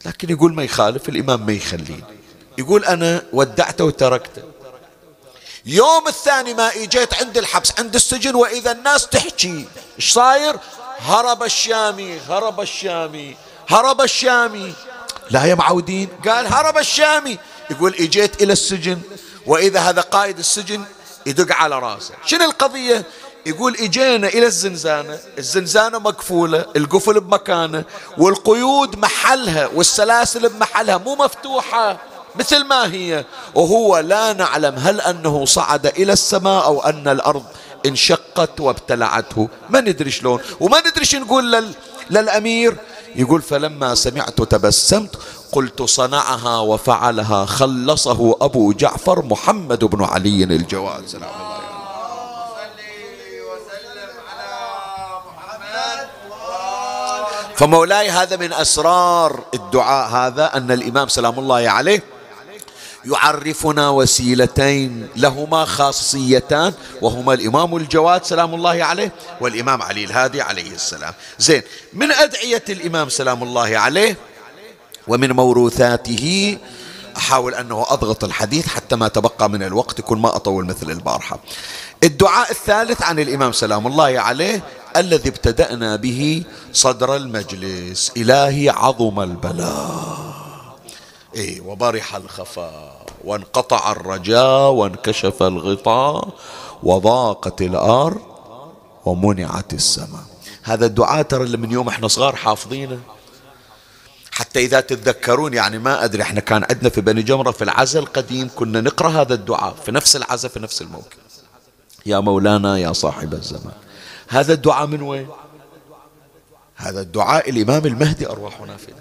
لكن يقول ما يخالف الإمام ما يخليني. يقول أنا ودعته وتركته. يوم الثاني ما إجيت عند الحبس عند السجن وإذا الناس تحكي. إيش صاير؟ هرب الشامي هرب الشامي هرب الشامي. لا يا معودين قال هرب الشامي. يقول إجيت إلى السجن وإذا هذا قائد السجن يدق على راسه. شنو القضية؟ يقول إجينا إلى الزنزانة. الزنزانة مقفولة القفل بمكانه والقيود محلها والسلاسل بمحلها مو مفتوحة مثل ما هي. وهو لا نعلم هل أنه صعد إلى السماء أو أن الأرض انشقت وابتلعته. ما ندري شلون. وما ندري شو نقول لل... للأمير. يقول فلما سمعت تبسمت قلت صنعها وفعلها خلصه أبو جعفر محمد بن علي الجواد. سلام الله فمولاي هذا من أسرار الدعاء هذا أن الإمام سلام الله عليه يعرفنا وسيلتين لهما خاصيتان وهما الإمام الجواد سلام الله عليه والإمام علي الهادي عليه السلام. زين من أدعية الإمام سلام الله عليه؟ ومن موروثاته؟ أحاول أنه أضغط الحديث حتى ما تبقى من الوقت يكون ما أطول مثل البارحة. الدعاء الثالث عن الإمام سلام الله عليه الذي ابتدأنا به صدر المجلس. إلهي عظم البلاء. إيه وبرح الخفاء. وانقطع الرجاء وانكشف الغطاء وضاقت الأرض ومنعت السماء. هذا الدعاء ترى اللي من يوم إحنا صغار حافظينه. حتى إذا تتذكرون يعني ما أدري إحنا كان عندنا في بني جمرة في العزل القديم كنا نقرأ هذا الدعاء في نفس العزة في نفس الموكب يا مولانا يا صاحب الزمان. هذا الدعاء من وين؟ هذا الدعاء الإمام المهدي أرواحنا فيه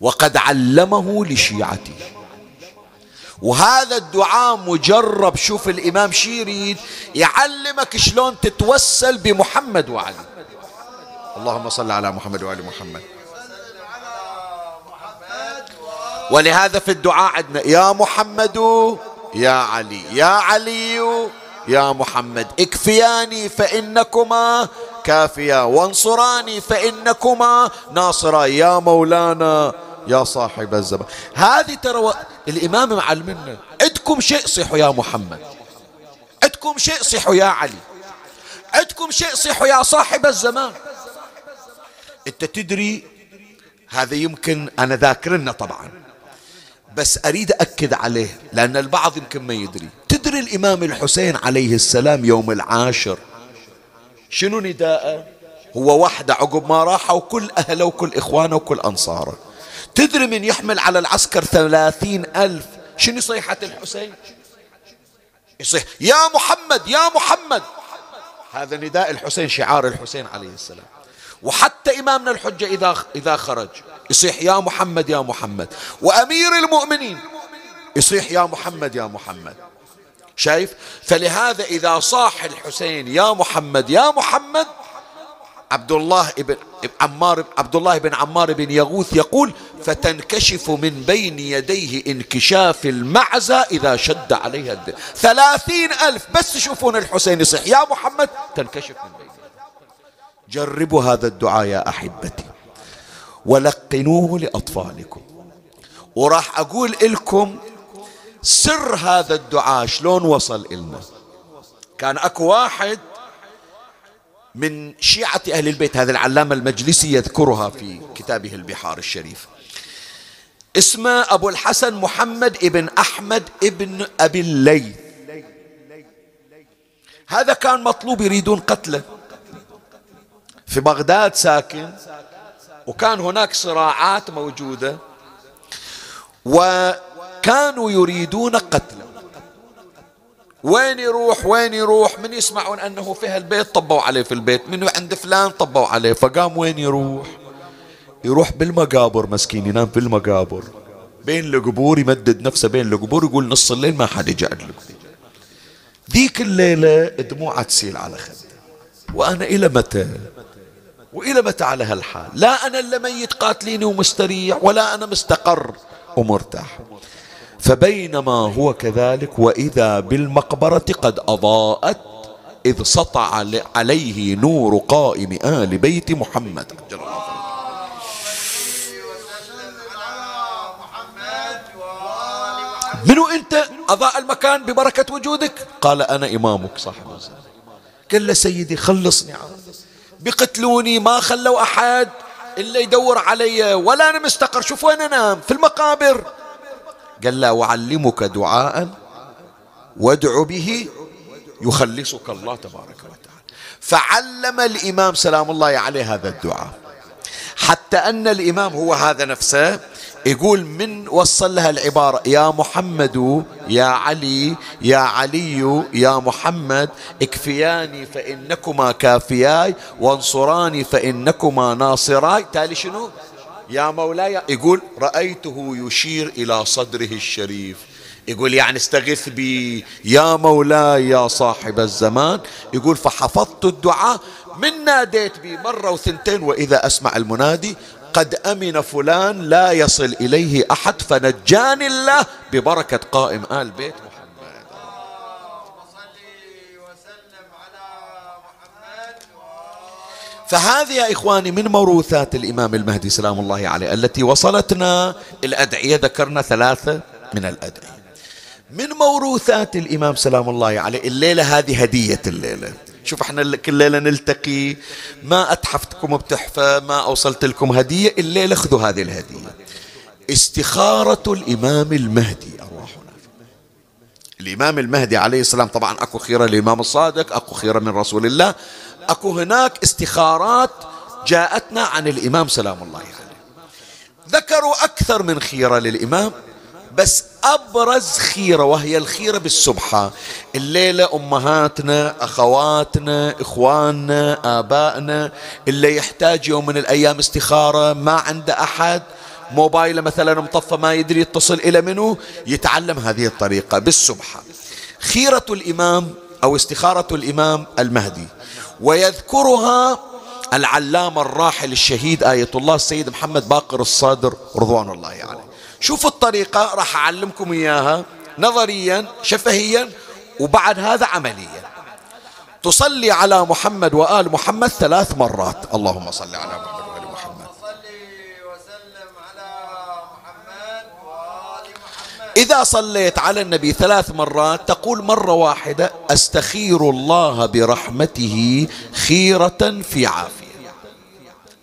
وقد علمه لشيعته. وهذا الدعاء مجرب. شوف الإمام شيرين يعلمك شلون تتوسل بمحمد وعلي. اللهم صل على محمد وعلي محمد. ولهذا في الدعاء عندنا يا محمد يا علي يا علي يا محمد اكفياني فإنكما كافيا وانصراني فإنكما ناصرا يا مولانا يا صاحب الزمان. هذه ترى الإمام معلمنا عندكم شيء صيحوا يا محمد؟ عندكم شيء صيحوا يا علي؟ عندكم شيء صيحوا يا صاحب الزمان؟ انت تدري هذا يمكن أنا ذاكرنا طبعا بس أريد أكد عليه لأن البعض يمكن ما يدري. تدري الإمام الحسين عليه السلام يوم العاشر شنو نداءه؟ هو وحده عقب ما راح وكل أهله وكل إخوانه وكل أنصاره. تدري من يحمل على العسكر ثلاثين ألف؟ شنو صيحة الحسين؟ يصيح يا محمد يا محمد. هذا نداء الحسين شعار الحسين عليه السلام. وحتى إمامنا الحجة إذا إذا خرج يصيح يا محمد يا محمد. وأمير المؤمنين يصيح يا محمد يا محمد. شايف؟ فلهذا إذا صاح الحسين يا محمد يا محمد عبد الله بن عمار عبد الله بن عمار بن يغوث يقول فتنكشف من بين يديه انكشاف المعزة إذا شد عليها الدين ثلاثين ألف بس يشوفون الحسين يصيح. يا محمد تنكشف من بين جربوا هذا الدعاء يا أحبتي. ولقنوه لأطفالكم. وراح أقول لكم سر هذا الدعاء شلون وصل إلنا. كان أكو واحد من شيعة أهل البيت هذا العلامة المجلسي يذكرها في كتابه البحار الشريف. اسمه أبو الحسن محمد ابن أحمد ابن أبي الليث هذا كان مطلوب يريدون قتله. في بغداد ساكن وكان هناك صراعات موجودة وكانوا يريدون قتله. وين يروح وين يروح؟ من يسمعون أنه في هالبيت طبوا عليه في البيت منه عند فلان طبوا عليه فقام وين يروح؟ يروح بالمقابر مسكين ينام في المقابر. بين القبور يمدد نفسه بين القبور يقول نص الليل ما حد يقعد له ذيك الليلة دموعه تسيل على خده وأنا إلى متى؟ وإلى متى على هالحال؟ لا أنا اللي ميت قاتليني ومستريح ولا أنا مستقر. ومرتاح فبينما هو كذلك وإذا بالمقبرة قد أضاءت إذ سطع عليه نور قائم آل بيت محمد. منو أنت؟ أضاء المكان ببركة وجودك؟ قال أنا إمامك صاحب قال له سيدي خلصني بقتلوني ما خلوا أحد إلا يدور علي ولا أنا مستقر. شوف وين أنام؟ في المقابر. قال له أعلمك دعاء وادع به يخلصك الله تبارك وتعالى. فعلم الإمام سلام الله عليه هذا الدعاء. حتى أن الإمام هو هذا نفسه يقول من وصل لها العبارة يا محمد يا علي يا علي يا محمد اكفياني فإنكما كافياي وانصراني فإنكما ناصراي. تالي شنو؟ يا مولاي يقول رأيته يشير إلى صدره الشريف. يقول يعني استغث بي يا مولاي يا صاحب الزمان. يقول فحفظت الدعاء. من ناديت بي مرة وثنتين وإذا أسمع المنادي قد أمن فلان لا يصل إليه أحد فنجاني الله ببركة قائم آل بيت محمد فهذه يا إخواني من موروثات الإمام المهدي سلام الله عليه التي وصلتنا الأدعية ذكرنا ثلاثة من الأدعية. من موروثات الإمام سلام الله عليه الليلة هذه هدية الليلة. شوف إحنا كل ليلة نلتقي ما أتحفتكم بتحفة ما أوصلت لكم هدية الليلة خذوا هذه الهدية. استخارة الإمام المهدي أرواحنا الإمام المهدي عليه السلام طبعا أكو خيرة للإمام الصادق أكو خيرة من رسول الله. أكو هناك استخارات جاءتنا عن الإمام سلام الله عليه. ذكروا أكثر من خيرة للإمام بس أبرز خيرة وهي الخيرة بالسبحة. الليلة أمهاتنا أخواتنا إخواننا آبائنا اللي يحتاج يوم من الأيام استخارة ما عنده أحد. موبايله مثلا مطفى ما يدري يتصل إلى منه يتعلم هذه الطريقة بالسبحة. خيرة الإمام أو استخارة الإمام المهدي. ويذكرها العلامة الراحل الشهيد آية الله السيد محمد باقر الصادر رضوان الله عليه. يعني. شوفوا الطريقة راح أعلمكم إياها. نظريا شفهيا وبعد هذا عمليا. تصلي على محمد وآل محمد ثلاث مرات. اللهم صل على محمد وآل محمد إذا صليت على النبي ثلاث مرات تقول مرة واحدة أستخير الله برحمته خيرة في عافية.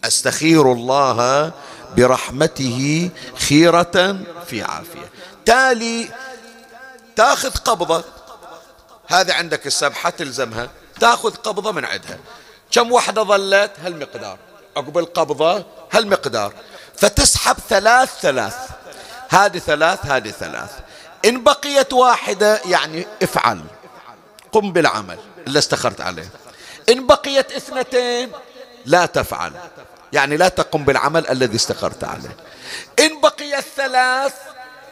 أستخير الله برحمته خيرة في عافية. تالي تاخذ قبضة. هذه عندك السبحة تلزمها. تاخذ قبضة من عندها. كم وحدة ظلت؟ هالمقدار. عقب القبضة هالمقدار. فتسحب ثلاث ثلاث. هذه ثلاث هذه ثلاث. إن بقيت واحدة يعني افعل. قم بالعمل. اللي استخرت عليه. إن بقيت اثنتين لا تفعل. يعني لا تقم بالعمل الذي استخرت عليه. إن بقي الثلاث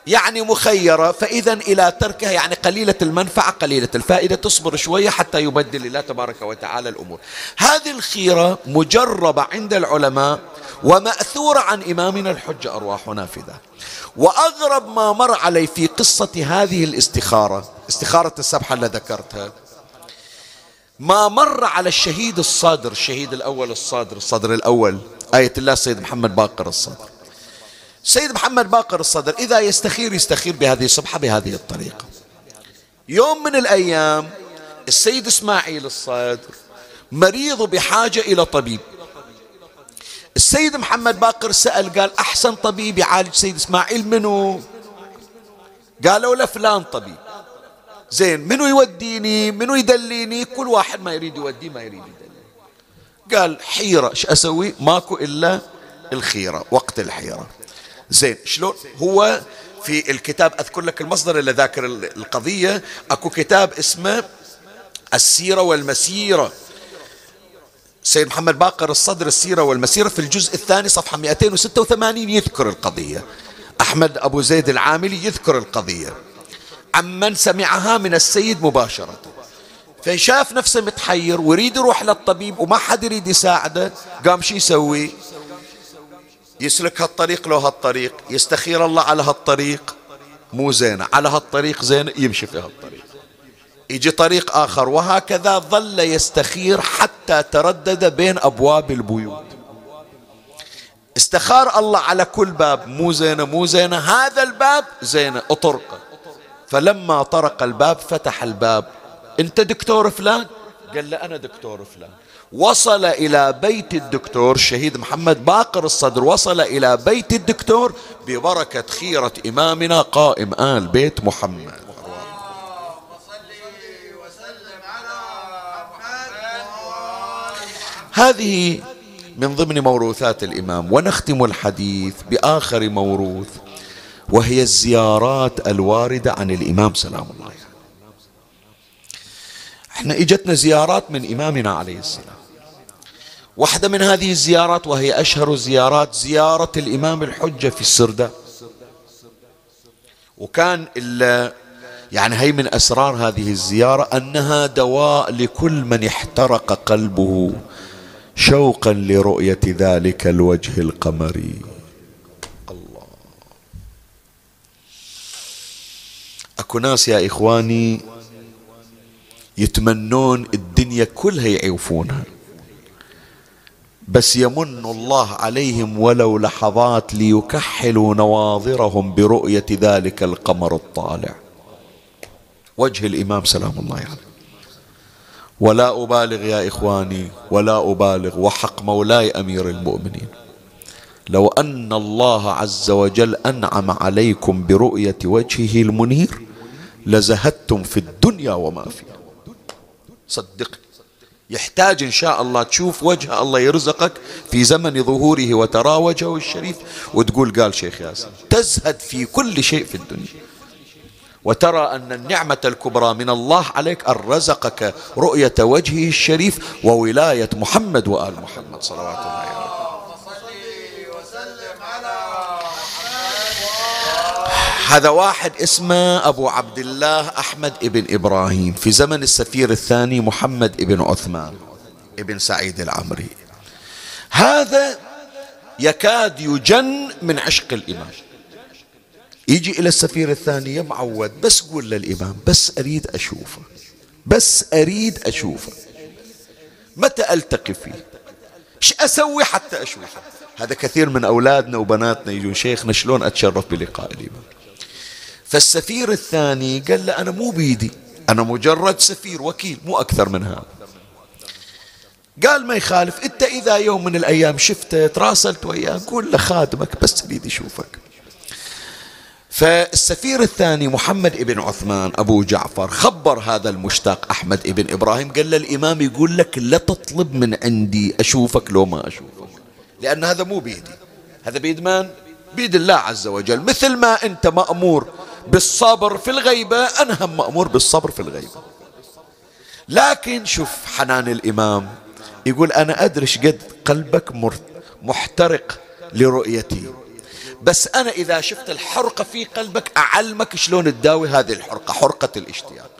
يعني مخيرة فإذا إلى تركها يعني قليلة المنفعة قليلة الفائدة تصبر شوية حتى يبدل الله تبارك وتعالى الأمور. هذه الخيرة مجربة عند العلماء ومأثورة عن إمامنا الحجة أرواح نافذة وأغرب ما مر علي في قصة هذه الاستخارة استخارة السبحة اللي ذكرتها. ما مر على الشهيد الصادر الشهيد الأول الصادر الصدر الأول آية الله السيد محمد باقر الصدر سيد محمد باقر الصدر إذا يستخير يستخير بهذه الصبحة بهذه الطريقة. يوم من الأيام السيد إسماعيل الصدر مريض بحاجة إلى طبيب. السيد محمد باقر سأل قال أحسن طبيب يعالج سيد إسماعيل منو؟ قالوا له فلان طبيب. زين منو يوديني؟ منو يدليني؟ كل واحد ما يريد يودي ما يريد يدلي. قال حيرة إيش أسوي؟ ماكو إلا الخيرة وقت الحيرة. زين شلون؟ هو في الكتاب أذكر لك المصدر اللي ذاكر القضية. أكو كتاب اسمه السيرة والمسيرة. سيد محمد باقر الصدر السيرة والمسيرة في الجزء الثاني صفحة 286 يذكر القضية. أحمد أبو زيد العاملي يذكر القضية. عمن سمعها من السيد مباشرة. فشاف نفسه متحير ويريد يروح للطبيب وما حد يريد يساعده قام شو يسوي؟ يسلك هالطريق لو هالطريق يستخير الله على هالطريق. مو زينة على هالطريق زينة يمشي في هالطريق. يجي طريق آخر وهكذا ظل يستخير حتى تردد بين أبواب البيوت. استخار الله على كل باب مو زينة مو زينة هذا الباب زينة أطرقه. فلما طرق الباب فتح الباب. أنت دكتور فلان؟ قال له أنا دكتور فلان. وصل إلى بيت الدكتور الشهيد محمد باقر الصدر. وصل إلى بيت الدكتور ببركة خيرة إمامنا قائم آل بيت محمد. هذه من ضمن موروثات الإمام ونختم الحديث بآخر موروث وهي الزيارات الواردة عن الإمام سلام الله عليه. إحنا إجتنا زيارات من إمامنا عليه السلام. واحدة من هذه الزيارات وهي أشهر الزيارات زيارة الإمام الحجة في السردة. وكان يعني هي من أسرار هذه الزيارة أنها دواء لكل من احترق قلبه شوقا لرؤية ذلك الوجه القمري. أكو ناس يا إخواني يتمنون الدنيا كلها يعوفونها بس يمن الله عليهم ولو لحظات ليكحلوا نواظرهم برؤية ذلك القمر الطالع. وجه الإمام سلام الله عليه. يعني. ولا أبالغ يا إخواني ولا أبالغ وحق مولاي أمير المؤمنين. لو أن الله عز وجل أنعم عليكم برؤية وجهه المنير لزهدتم في الدنيا وما فيها. صدقني. يحتاج إن شاء الله تشوف وجه الله يرزقك في زمن ظهوره وترى وجهه الشريف وتقول قال شيخ ياسر تزهد في كل شيء في الدنيا. وترى أن النعمة الكبرى من الله عليك أن رزقك رؤية وجهه الشريف وولاية محمد وآل محمد صلوات الله عليه هذا واحد اسمه أبو عبد الله أحمد ابن إبراهيم في زمن السفير الثاني محمد ابن عثمان ابن سعيد العمري. هذا يكاد يجن من عشق الإمام. يجي إلى السفير الثاني معود بس قول للإمام بس أريد أشوفه بس أريد أشوفه. متى ألتقي فيه؟ إيش أسوي حتى أشوفه؟ هذا كثير من أولادنا وبناتنا يجون شيخنا شلون أتشرف بلقاء الإمام؟ فالسفير الثاني قال له أنا مو بيدي أنا مجرد سفير وكيل مو أكثر من هذا. قال ما يخالف أنت إذا يوم من الأيام شفته تراسلت وياه قول له خادمك بس اريد يشوفك. فالسفير الثاني محمد ابن عثمان أبو جعفر خبر هذا المشتاق أحمد ابن إبراهيم قال له الإمام يقول لك لا تطلب من عندي أشوفك لو ما أشوفك لأن هذا مو بيدي. هذا بيد من؟ بيد الله عز وجل. مثل ما أنت مأمور بالصبر في الغيبة أنا هم مأمور بالصبر في الغيبة. لكن شوف حنان الإمام يقول أنا أدري قد قلبك محترق لرؤيتي. بس أنا إذا شفت الحرقة في قلبك أعلمك شلون تداوي هذه الحرقة حرقة الاشتياق.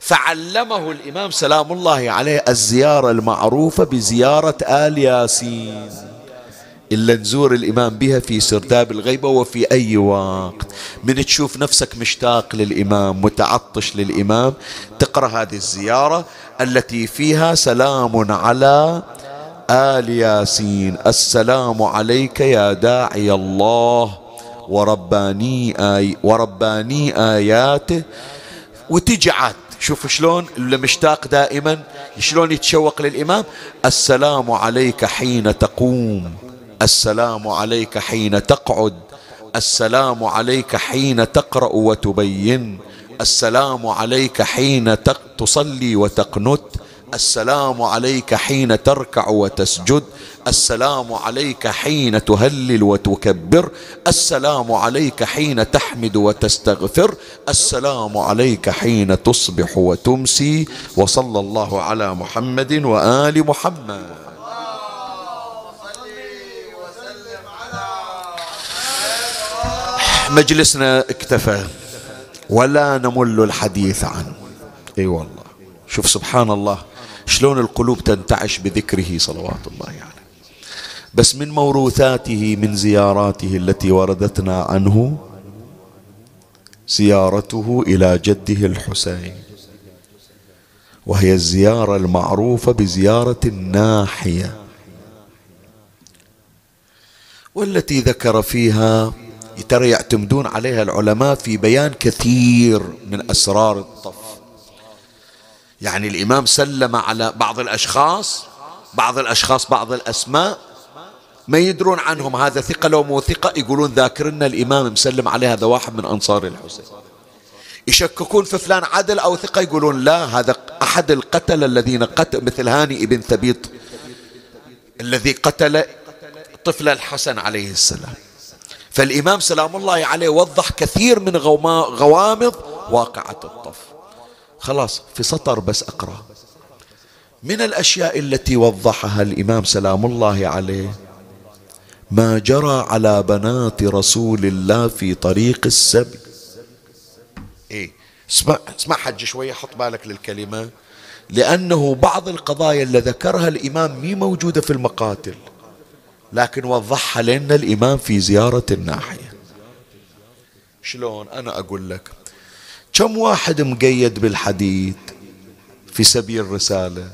فعلمه الإمام سلام الله عليه الزيارة المعروفة بزيارة آل ياسين. إلا نزور الإمام بها في سرداب الغيبة وفي أي وقت. من تشوف نفسك مشتاق للإمام متعطش للإمام تقرأ هذه الزيارة التي فيها سلام على آل ياسين. السلام عليك يا داعي الله ورباني آي ورباني آياته وتجي عاد شوف شلون اللي مشتاق دائما شلون يتشوق للإمام. السلام عليك حين تقوم. السلام عليك حين تقعد. السلام عليك حين تقرأ وتبين. السلام عليك حين تصلي وتقنت. السلام عليك حين تركع وتسجد. السلام عليك حين تهلل وتكبر. السلام عليك حين تحمد وتستغفر. السلام عليك حين تصبح وتمسي. وصلى الله على محمد وآل محمد. مجلسنا اكتفى ولا نمل الحديث عنه. إي والله. شوف سبحان الله شلون القلوب تنتعش بذكره صلوات الله عليه. يعني. بس من موروثاته من زياراته التي وردتنا عنه زيارته إلى جده الحسين. وهي الزيارة المعروفة بزيارة الناحية. والتي ذكر فيها ترى يعتمدون عليها العلماء في بيان كثير من أسرار الطف. يعني الإمام سلم على بعض الأشخاص بعض الأشخاص بعض الأسماء ما يدرون عنهم. هذا ثقة لو مو ثقة يقولون ذاكرنا الإمام مسلم عليه هذا واحد من أنصار الحسين. يشككون في فلان عدل أو ثقة يقولون لا هذا أحد القتل الذين قتل مثل هاني ابن ثبيط الذي قتل طفل الحسن عليه السلام. فالإمام سلام الله عليه وضح كثير من غوامض واقعة الطف. خلاص في سطر بس أقرأ. من الأشياء التي وضحها الإمام سلام الله عليه ما جرى على بنات رسول الله في طريق السبي. إيه اسمع اسمع حج شوية حط بالك للكلمة. لأنه بعض القضايا اللي ذكرها الإمام مي موجودة في المقاتل. لكن وضحها لنا الإمام في زيارة الناحية. شلون؟ أنا أقول لك كم واحد مقيد بالحديد في سبيل الرسالة؟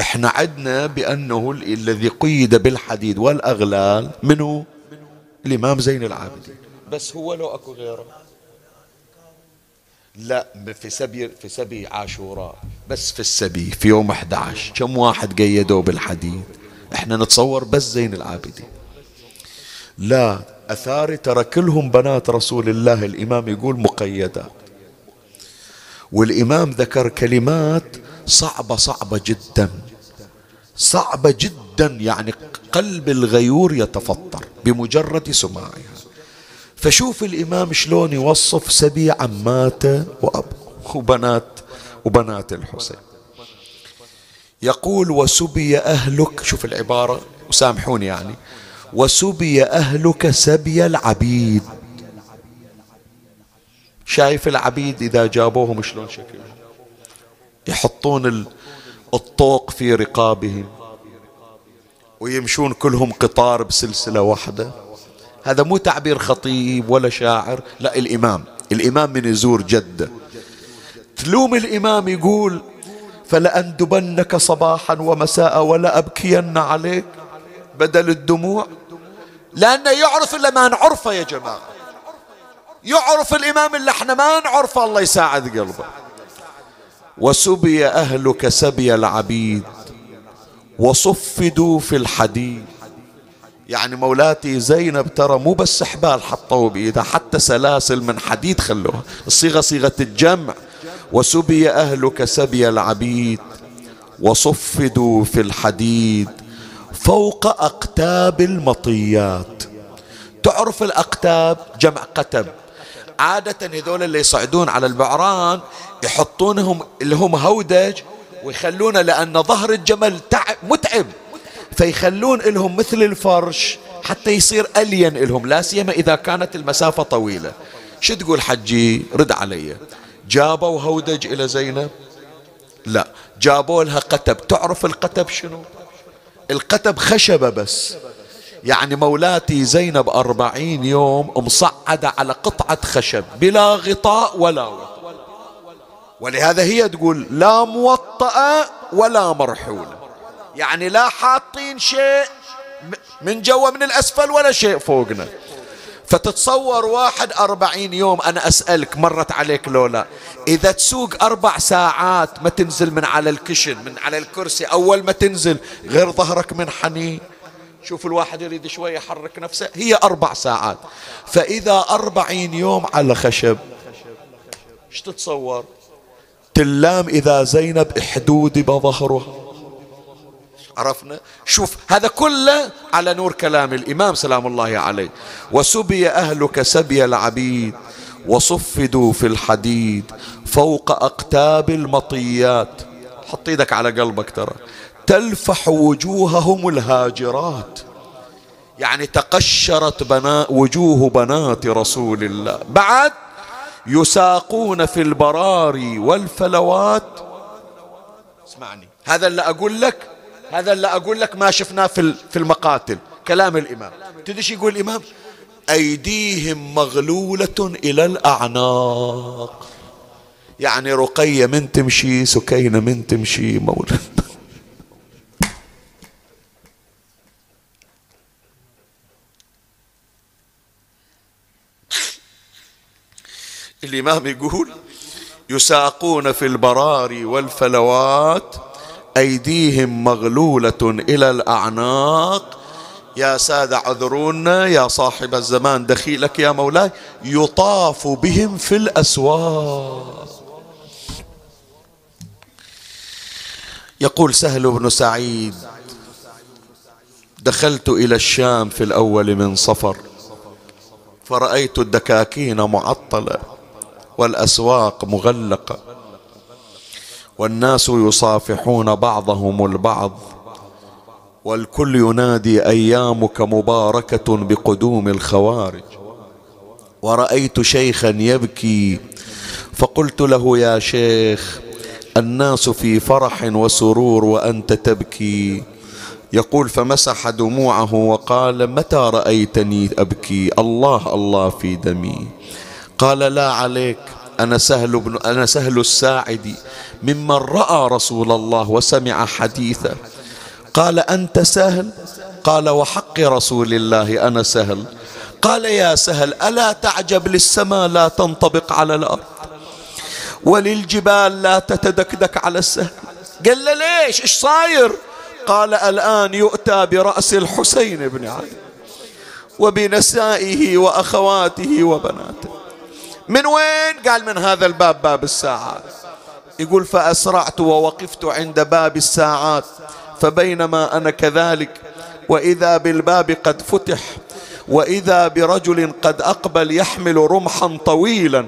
إحنا عدنا بأنه الذي قيد بالحديد والأغلال منه الإمام زين العابدين. بس هو لو أكو غيره. لا في سبي في سبي عاشوراء بس في السبي في يوم 11 كم واحد قيدوه بالحديد إحنا نتصور بس زين العابدين. لا أثاري ترى كلهم بنات رسول الله الإمام يقول مقيدات والإمام ذكر كلمات صعبة صعبة جدا. صعبة جدا يعني قلب الغيور يتفطر بمجرد سماعها. فشوف الإمام شلون يوصف سبي عماته وأب وبنات وبنات الحسين. يقول وسبي أهلك شوف العبارة وسامحوني يعني. وسبي أهلك سبي العبيد. شايف العبيد إذا جابوهم شلون شكلهم يحطون الطوق في رقابهم ويمشون كلهم قطار بسلسلة واحدة. هذا مو تعبير خطيب ولا شاعر لا الإمام. الإمام من يزور جدة. تلوم الإمام يقول فلأندبنك صباحا ومساء ولا أبكين عليك. بدل الدموع. لأنه يعرف إلا ما نعرفه يا جماعة. يعرف الإمام اللي إحنا ما نعرف الله يساعد قلبه. وسبي أهلك سبي العبيد. وصفدوا في الحديد. يعني مولاتي زينب ترى مو بس حبال حطوا بإيدها حتى سلاسل من حديد خلوها. الصيغة صيغة الجمع. وسبي أهلك سبي العبيد وصفدوا في الحديد فوق أقتاب المطيات. تعرف الأقتاب؟ جمع قتب. عادة هذول اللي يصعدون على البعران يحطونهم اللي هم هودج ويخلونه لأن ظهر الجمل تعب متعب. فيخلون لهم مثل الفرش حتى يصير ألين لهم لا سيما إذا كانت المسافة طويلة. شو تقول حجي؟ رد علي. جابوا هودج إلى زينب؟ لا. جابوا لها قتب. تعرف القتب شنو؟ القتب خشبة بس. يعني مولاتي زينب أربعين يوم مصعدة على قطعة خشب بلا غطاء ولا وطأ. ولهذا هي تقول لا موطأة ولا مرحولة يعني لا حاطين شيء من جوا من الأسفل ولا شيء فوقنا. فتتصور واحد أربعين يوم أنا أسألك مرت عليك لولا. إذا تسوق أربع ساعات ما تنزل من على الكشن من على الكرسي أول ما تنزل غير ظهرك من حنين شوف الواحد يريد شوية يحرك نفسه. هي أربع ساعات. فإذا أربعين يوم على خشب إيش تتصور؟ تلام إذا زينب إحدود بظهرها عرفنا. شوف هذا كله على نور كلام الإمام سلام الله عليه. وسبي أهلك سبي العبيد وصفدوا في الحديد فوق أقتاب المطيات. حط إيدك على قلبك ترى. تلفح وجوههم الهاجرات. يعني تقشرت بنا وجوه بنات رسول الله. بعد يساقون في البراري والفلوات. اسمعني هذا اللي أقول لك هذا اللي أقول لك ما شفناه في في المقاتل كلام الإمام. تدري شو يقول الإمام؟ أيديهم مغلولة إلى الأعناق. يعني رقية من تمشي سكينة من تمشي مولى الإمام يقول يساقون في البراري والفلوات أيديهم مغلولة إلى الأعناق. يا سادة عذرونا يا صاحب الزمان دخيلك يا مولاي يطاف بهم في الأسواق. يقول سهل بن سعيد دخلت إلى الشام في الأول من صفر فرأيت الدكاكين معطلة والأسواق مغلقة. والناس يصافحون بعضهم البعض والكل ينادي أيامك مباركة بقدوم الخوارج. ورأيت شيخا يبكي فقلت له يا شيخ الناس في فرح وسرور وأنت تبكي. يقول فمسح دموعه وقال متى رأيتني أبكي؟ الله الله في دمي. قال لا عليك أنا سهل بن أنا سهل الساعدي ممن رأى رسول الله وسمع حديثه. قال أنت سهل؟ قال وحق رسول الله أنا سهل. قال يا سهل ألا تعجب للسماء لا تنطبق على الأرض؟ وللجبال لا تتدكدك على السهل. قال ليش؟ إيش صاير؟ قال الآن يؤتى برأس الحسين بن علي. وبنسائه وأخواته وبناته. من وين؟ قال من هذا الباب باب الساعات. يقول فأسرعت ووقفت عند باب الساعات فبينما أنا كذلك وإذا بالباب قد فتح وإذا برجل قد أقبل يحمل رمحا طويلا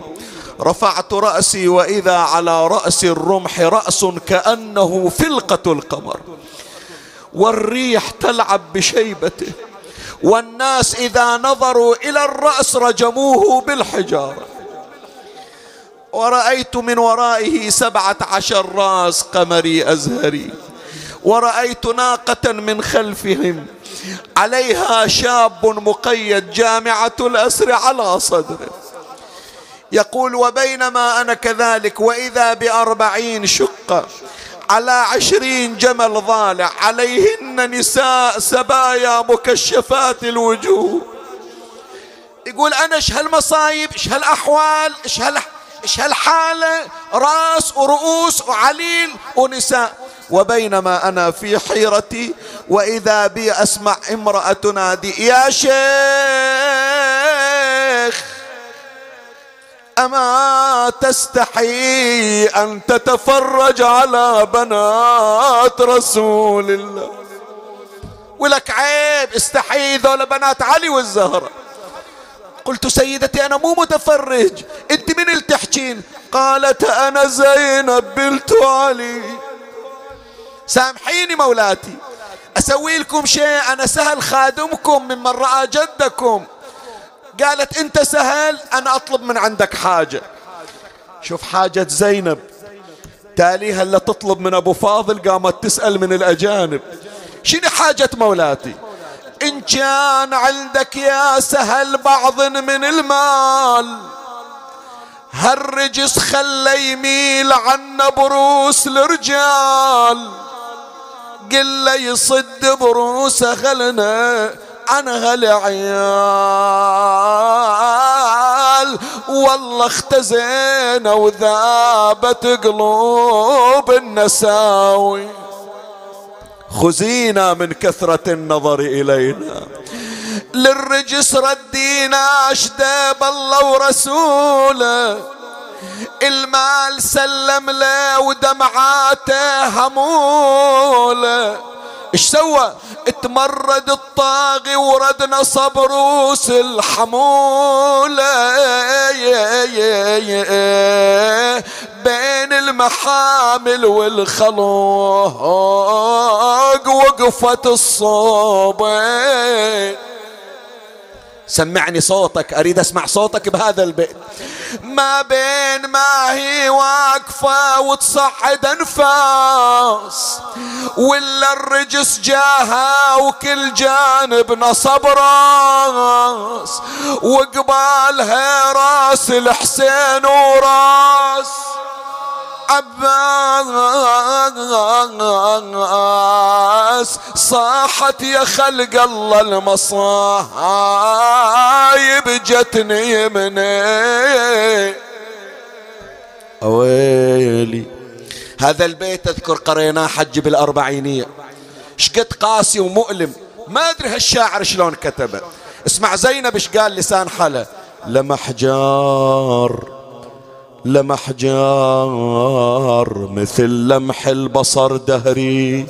رفعت رأسي وإذا على رأس الرمح رأس كأنه فلقة القمر. والريح تلعب بشيبته والناس إذا نظروا إلى الرأس رجموه بالحجارة. ورأيت من ورائه سبعة عشر راس قمري أزهري. ورأيت ناقة من خلفهم. عليها شاب مقيد جامعة الأسر على صدره. يقول وبينما أنا كذلك وإذا بأربعين شقة على عشرين جمل ضالع عليهن نساء سبايا مكشفات الوجوه. يقول أنا إيش هالمصايب إيش هالأحوال إيش هال إيش هالحالة راس ورؤوس وعليل ونساء. وبينما أنا في حيرتي وإذا بي أسمع امرأة تنادي يا شيخ أما تستحي أن تتفرج على بنات رسول الله؟ ولك عيب استحي ذول بنات علي والزهرة. قلت سيدتي أنا مو متفرج أنت من اللي تحكين؟ قالت أنا زينب بنت علي. سامحيني مولاتي أسوي لكم شيء أنا سهل خادمكم ممن رأى جدكم. قالت أنت سهل أنا أطلب من عندك حاجة. شوف حاجة زينب تاليها اللي تطلب من أبو فاضل قامت تسأل من الأجانب. شنو حاجة مولاتي؟ إن كان عندك يا سهل بعض من المال هالرجس خلى يميل عنا بروس الرجال. قل يصد بروسه خلنا عن هالعيال والله اختزينا وذابت قلوب النساوي. خزينا من كثرة النظر إلينا. للرجس ردينا أشداب الله ورسوله. المال سلم له ودمعاته هموله. إيش سوى؟ اتمرد الطاغي وردنا صبروس الحمولة. بين المحامل والخلوق وقفت الصوبين سمعني صوتك أريد أسمع صوتك بهذا البيت. ما بين ما هي واقفة وتصعد أنفاس ولا الرجس جاها وكل جانب نصب راس وقبالها راس الحسين وراس. عباس صاحت يا خلق الله المصايب جتني مني. أويلي. هذا البيت أذكر قريناه حج بالأربعينية. شقد قاسي ومؤلم. ما أدري هالشاعر شلون كتبه. اسمع زينب إيش قال لسان حلا لمحجار. لمحجار مثل لمح البصر دهري.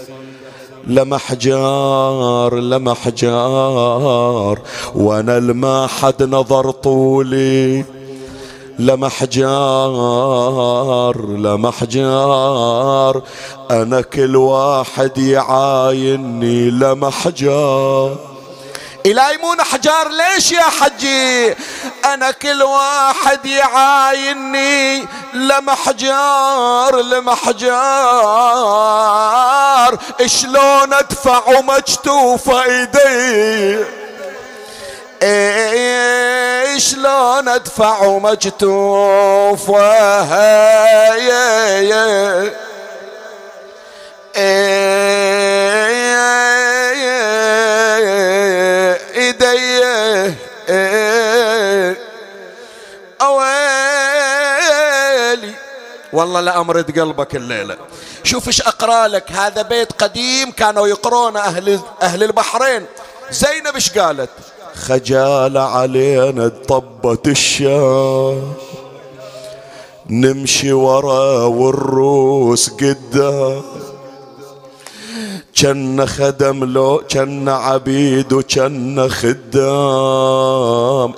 لمحجار لمحجار وأنا الما حد نظر طولي. لمحجار لمحجار أنا كل واحد يعايني. لمحجار إلهي مو حجار ليش يا حجي؟ أنا كل واحد يعايني لمحجار لمحجار. شلون أدفع ومجتوف إيدي؟ إيه شلون أدفع ومجتوف؟ إيه. ايدي اويلي والله لا امرض قلبك الليلة شوف إيش اقرا لك هذا بيت قديم كانوا يقرون أهل أهل البحرين زينب إيش قالت خجال علينا طبت الشام نمشي ورا والروس قدام كان خدم لو كان عبيد وكان خدام.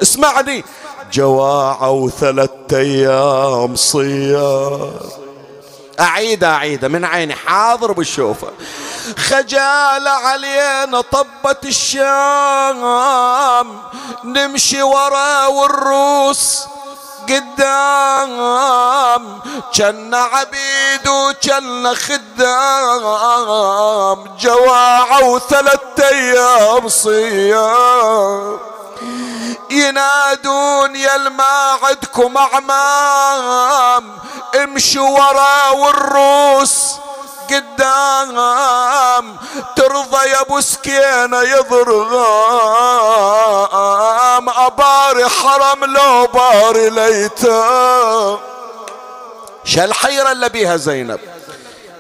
اسمعني. جواعة وثلاث أيام صيام. أعيد أعيد. من عيني. حاضر بشوفه خجال علينا طبت الشام. نمشي ورا والروس. قدام كان عبيد وكان خدام جواعة وثلاث أيام صيام. ينادون يا ما عندكم أعمام امشوا ورا والروس. قدام ترضى يا أبو سكينة يضرغام. باري حرم لو باري ليتام الحيرة اللي بيها زينب؟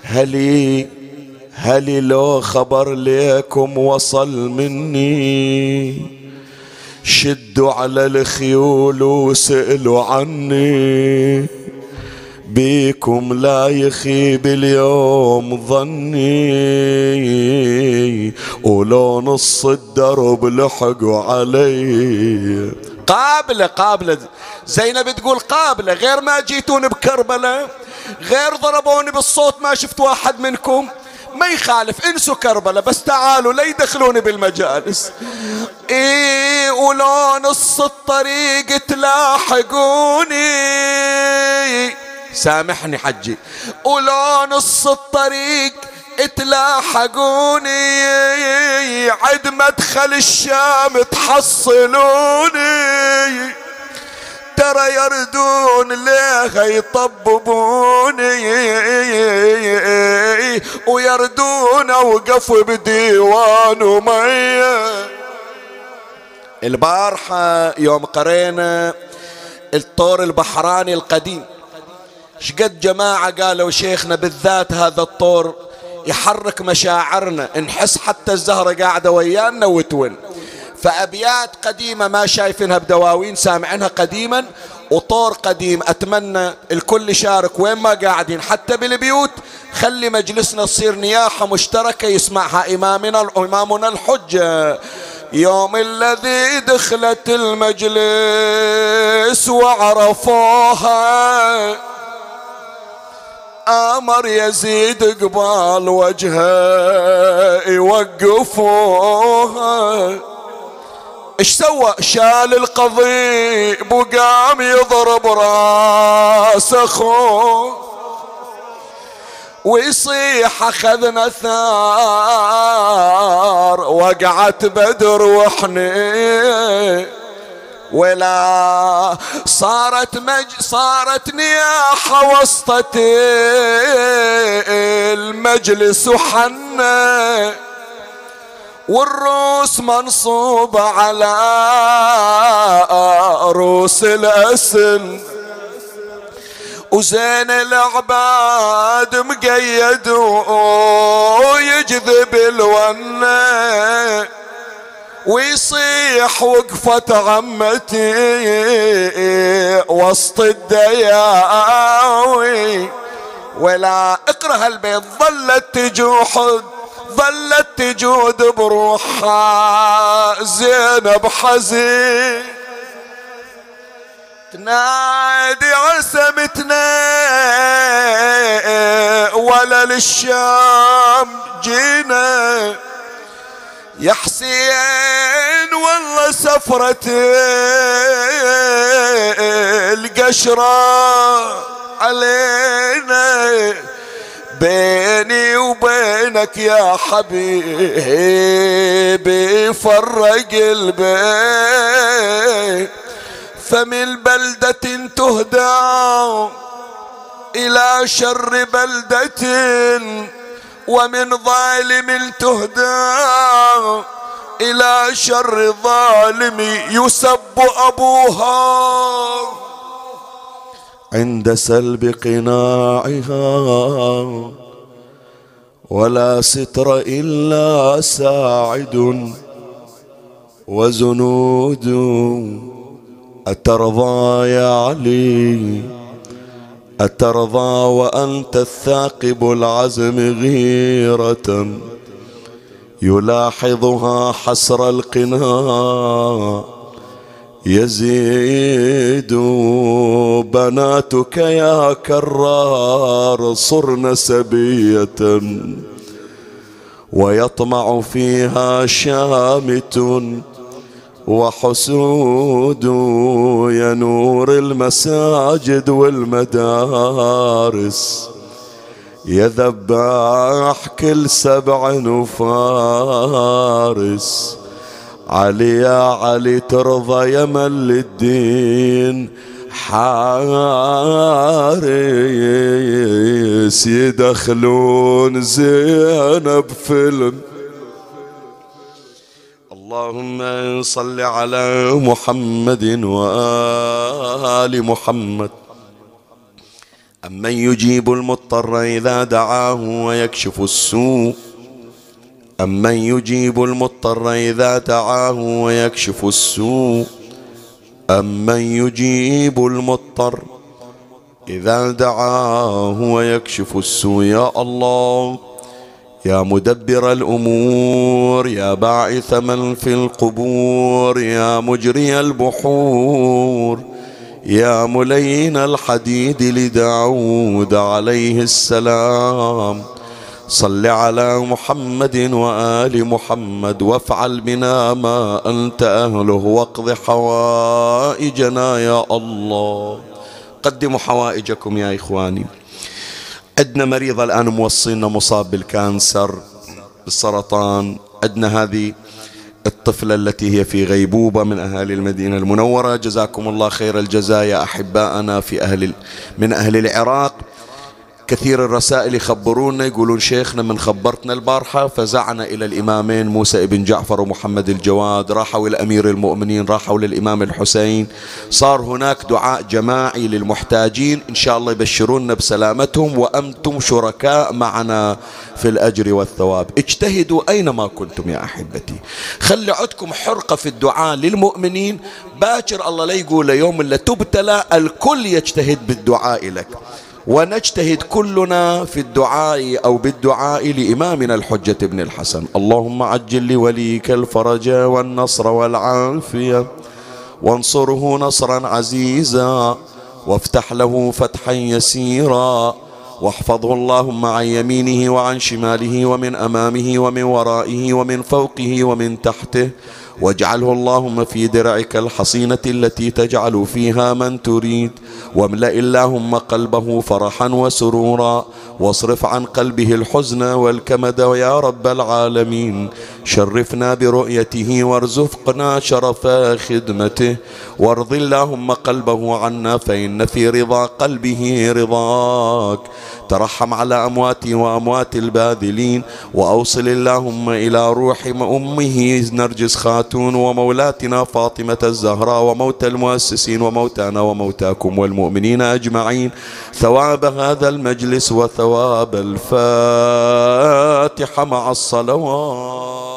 هلي هلي لو خبر ليكم وصل مني. شدوا على الخيول وسألوا عني. بيكم لا يخيب اليوم ظني. ولو نص الدرب لحقوا علي. قابلة قابلة. زينب تقول قابلة غير ما جيتون بكربلة غير ضربوني بالصوت ما شفت واحد منكم. ما يخالف انسوا كربلة بس تعالوا لا يدخلوني بالمجالس. إيه ولو نص الطريق تلاحقوني. سامحني حجي. ولو نص الطريق تلاحقوني عد مدخل الشام تحصلوني. ترى يردون ليه يطببوني ويردون أوقف بديوان ومية البارحة يوم قرينا الطور البحراني القديم. شقد جماعة قالوا شيخنا بالذات هذا الطور يحرك مشاعرنا نحس حتى الزهرة قاعدة ويانا وتون. فأبيات قديمة ما شايفينها بدواوين سامعينها قديما وطور قديم. أتمنى الكل يشارك وين ما قاعدين حتى بالبيوت. خلي مجلسنا تصير نياحة مشتركة يسمعها إمامنا إمامنا الحجة. يوم الذي دخلت المجلس وعرفوها آمر يزيد قبال وجهه يوقفوها إيش سوى؟ شال القضيب وقام يضرب راس اخوه ويصيح أخذنا ثار وقعت بدر وحني ولا صارت مج صارت نياحة وسطة المجلس وحنه والروس منصوبة على روس الأسن. وزين العباد مقيد ويجذب الونة. ويصيح وقفة عمتي وسط الدياوي. ولا اقرأ البيت ظلت تجوحد ظلت تجود بروحها زينب حزين تنادي عسمتنا ولا للشام جينا. يا حسين والله سفرة القشرة علينا بيني وبينك يا حبيبي فرق البيت. فمن بلدة تهدى إلى شر بلدة ومن ظالم تهدى إلى شر ظالم يسب أبوها. عند سلب قناعها ولا ستر إلا ساعد وزنود أترضى يا علي. أترضى وأنت الثاقب العزم غيرة. يلاحظها حسر القناع يزيد بناتك يا كرار صرن سبية. ويطمع فيها شامت وحسود يا نور المساجد والمدارس. يا ذباح كل سبع وفارس علي يا علي ترضى يا مل الدين حارس. يدخلون زينب فيلم اللهم صل على محمد وآل محمد. أمن يجيب المضطر إذا دعاه ويكشف السوء. أمن يجيب المضطر إذا دعاه ويكشف السوء. أمن يجيب المضطر إذا دعاه ويكشف السوء. يا الله يا مدبر الأمور يا باعث من في القبور يا مجري البحور يا ملين الحديد لداود عليه السلام. صل على محمد وآل محمد وافعل بنا ما أنت أهله واقض حوائجنا يا الله. قدموا حوائجكم يا إخواني. عندنا مريض الآن موصينا مصاب بالكانسر بالسرطان. عندنا هذه الطفلة التي هي في غيبوبة من أهالي المدينة المنورة. جزاكم الله خير الجزاء يا أحباءنا في أهل من أهل العراق. كثير الرسائل يخبرونا يقولون شيخنا من خبرتنا البارحة فزعنا إلى الإمامين موسى بن جعفر ومحمد الجواد راحوا إلى أمير المؤمنين راحوا للإمام الحسين. صار هناك دعاء جماعي للمحتاجين إن شاء الله يبشروننا بسلامتهم وأنتم شركاء معنا في الأجر والثواب. اجتهدوا أينما كنتم يا أحبتي. خلي عندكم حرقة في الدعاء للمؤمنين. باكر الله لا يقول يوم اللي تبتلى الكل يجتهد بالدعاء لك. ونجتهد كلنا في الدعاء أو بالدعاء لإمامنا الحجة بن الحسن. اللهم عجل لوليك الفرج والنصر والعافية. وانصره نصرا عزيزا. وافتح له فتحا يسيرا. واحفظه اللهم عن يمينه وعن شماله ومن أمامه ومن ورائه ومن فوقه ومن تحته. واجعله اللهم في درعك الحصينة التي تجعل فيها من تريد. واملأ اللهم قلبه فرحا وسرورا. واصرف عن قلبه الحزن والكمد يا رب العالمين. شرفنا برؤيته وارزقنا شرف خدمته. وارض اللهم قلبه عنا فإن في رضا قلبه رضاك. ترحم على أمواتي وأموات الباذلين وأوصل اللهم إلى روح أمه نرجس خاتون ومولاتنا فاطمة الزهراء وموتى المؤسسين وموتانا وموتاكم والمؤمنين أجمعين. ثواب هذا المجلس وثواب الفاتحة مع الصلوات.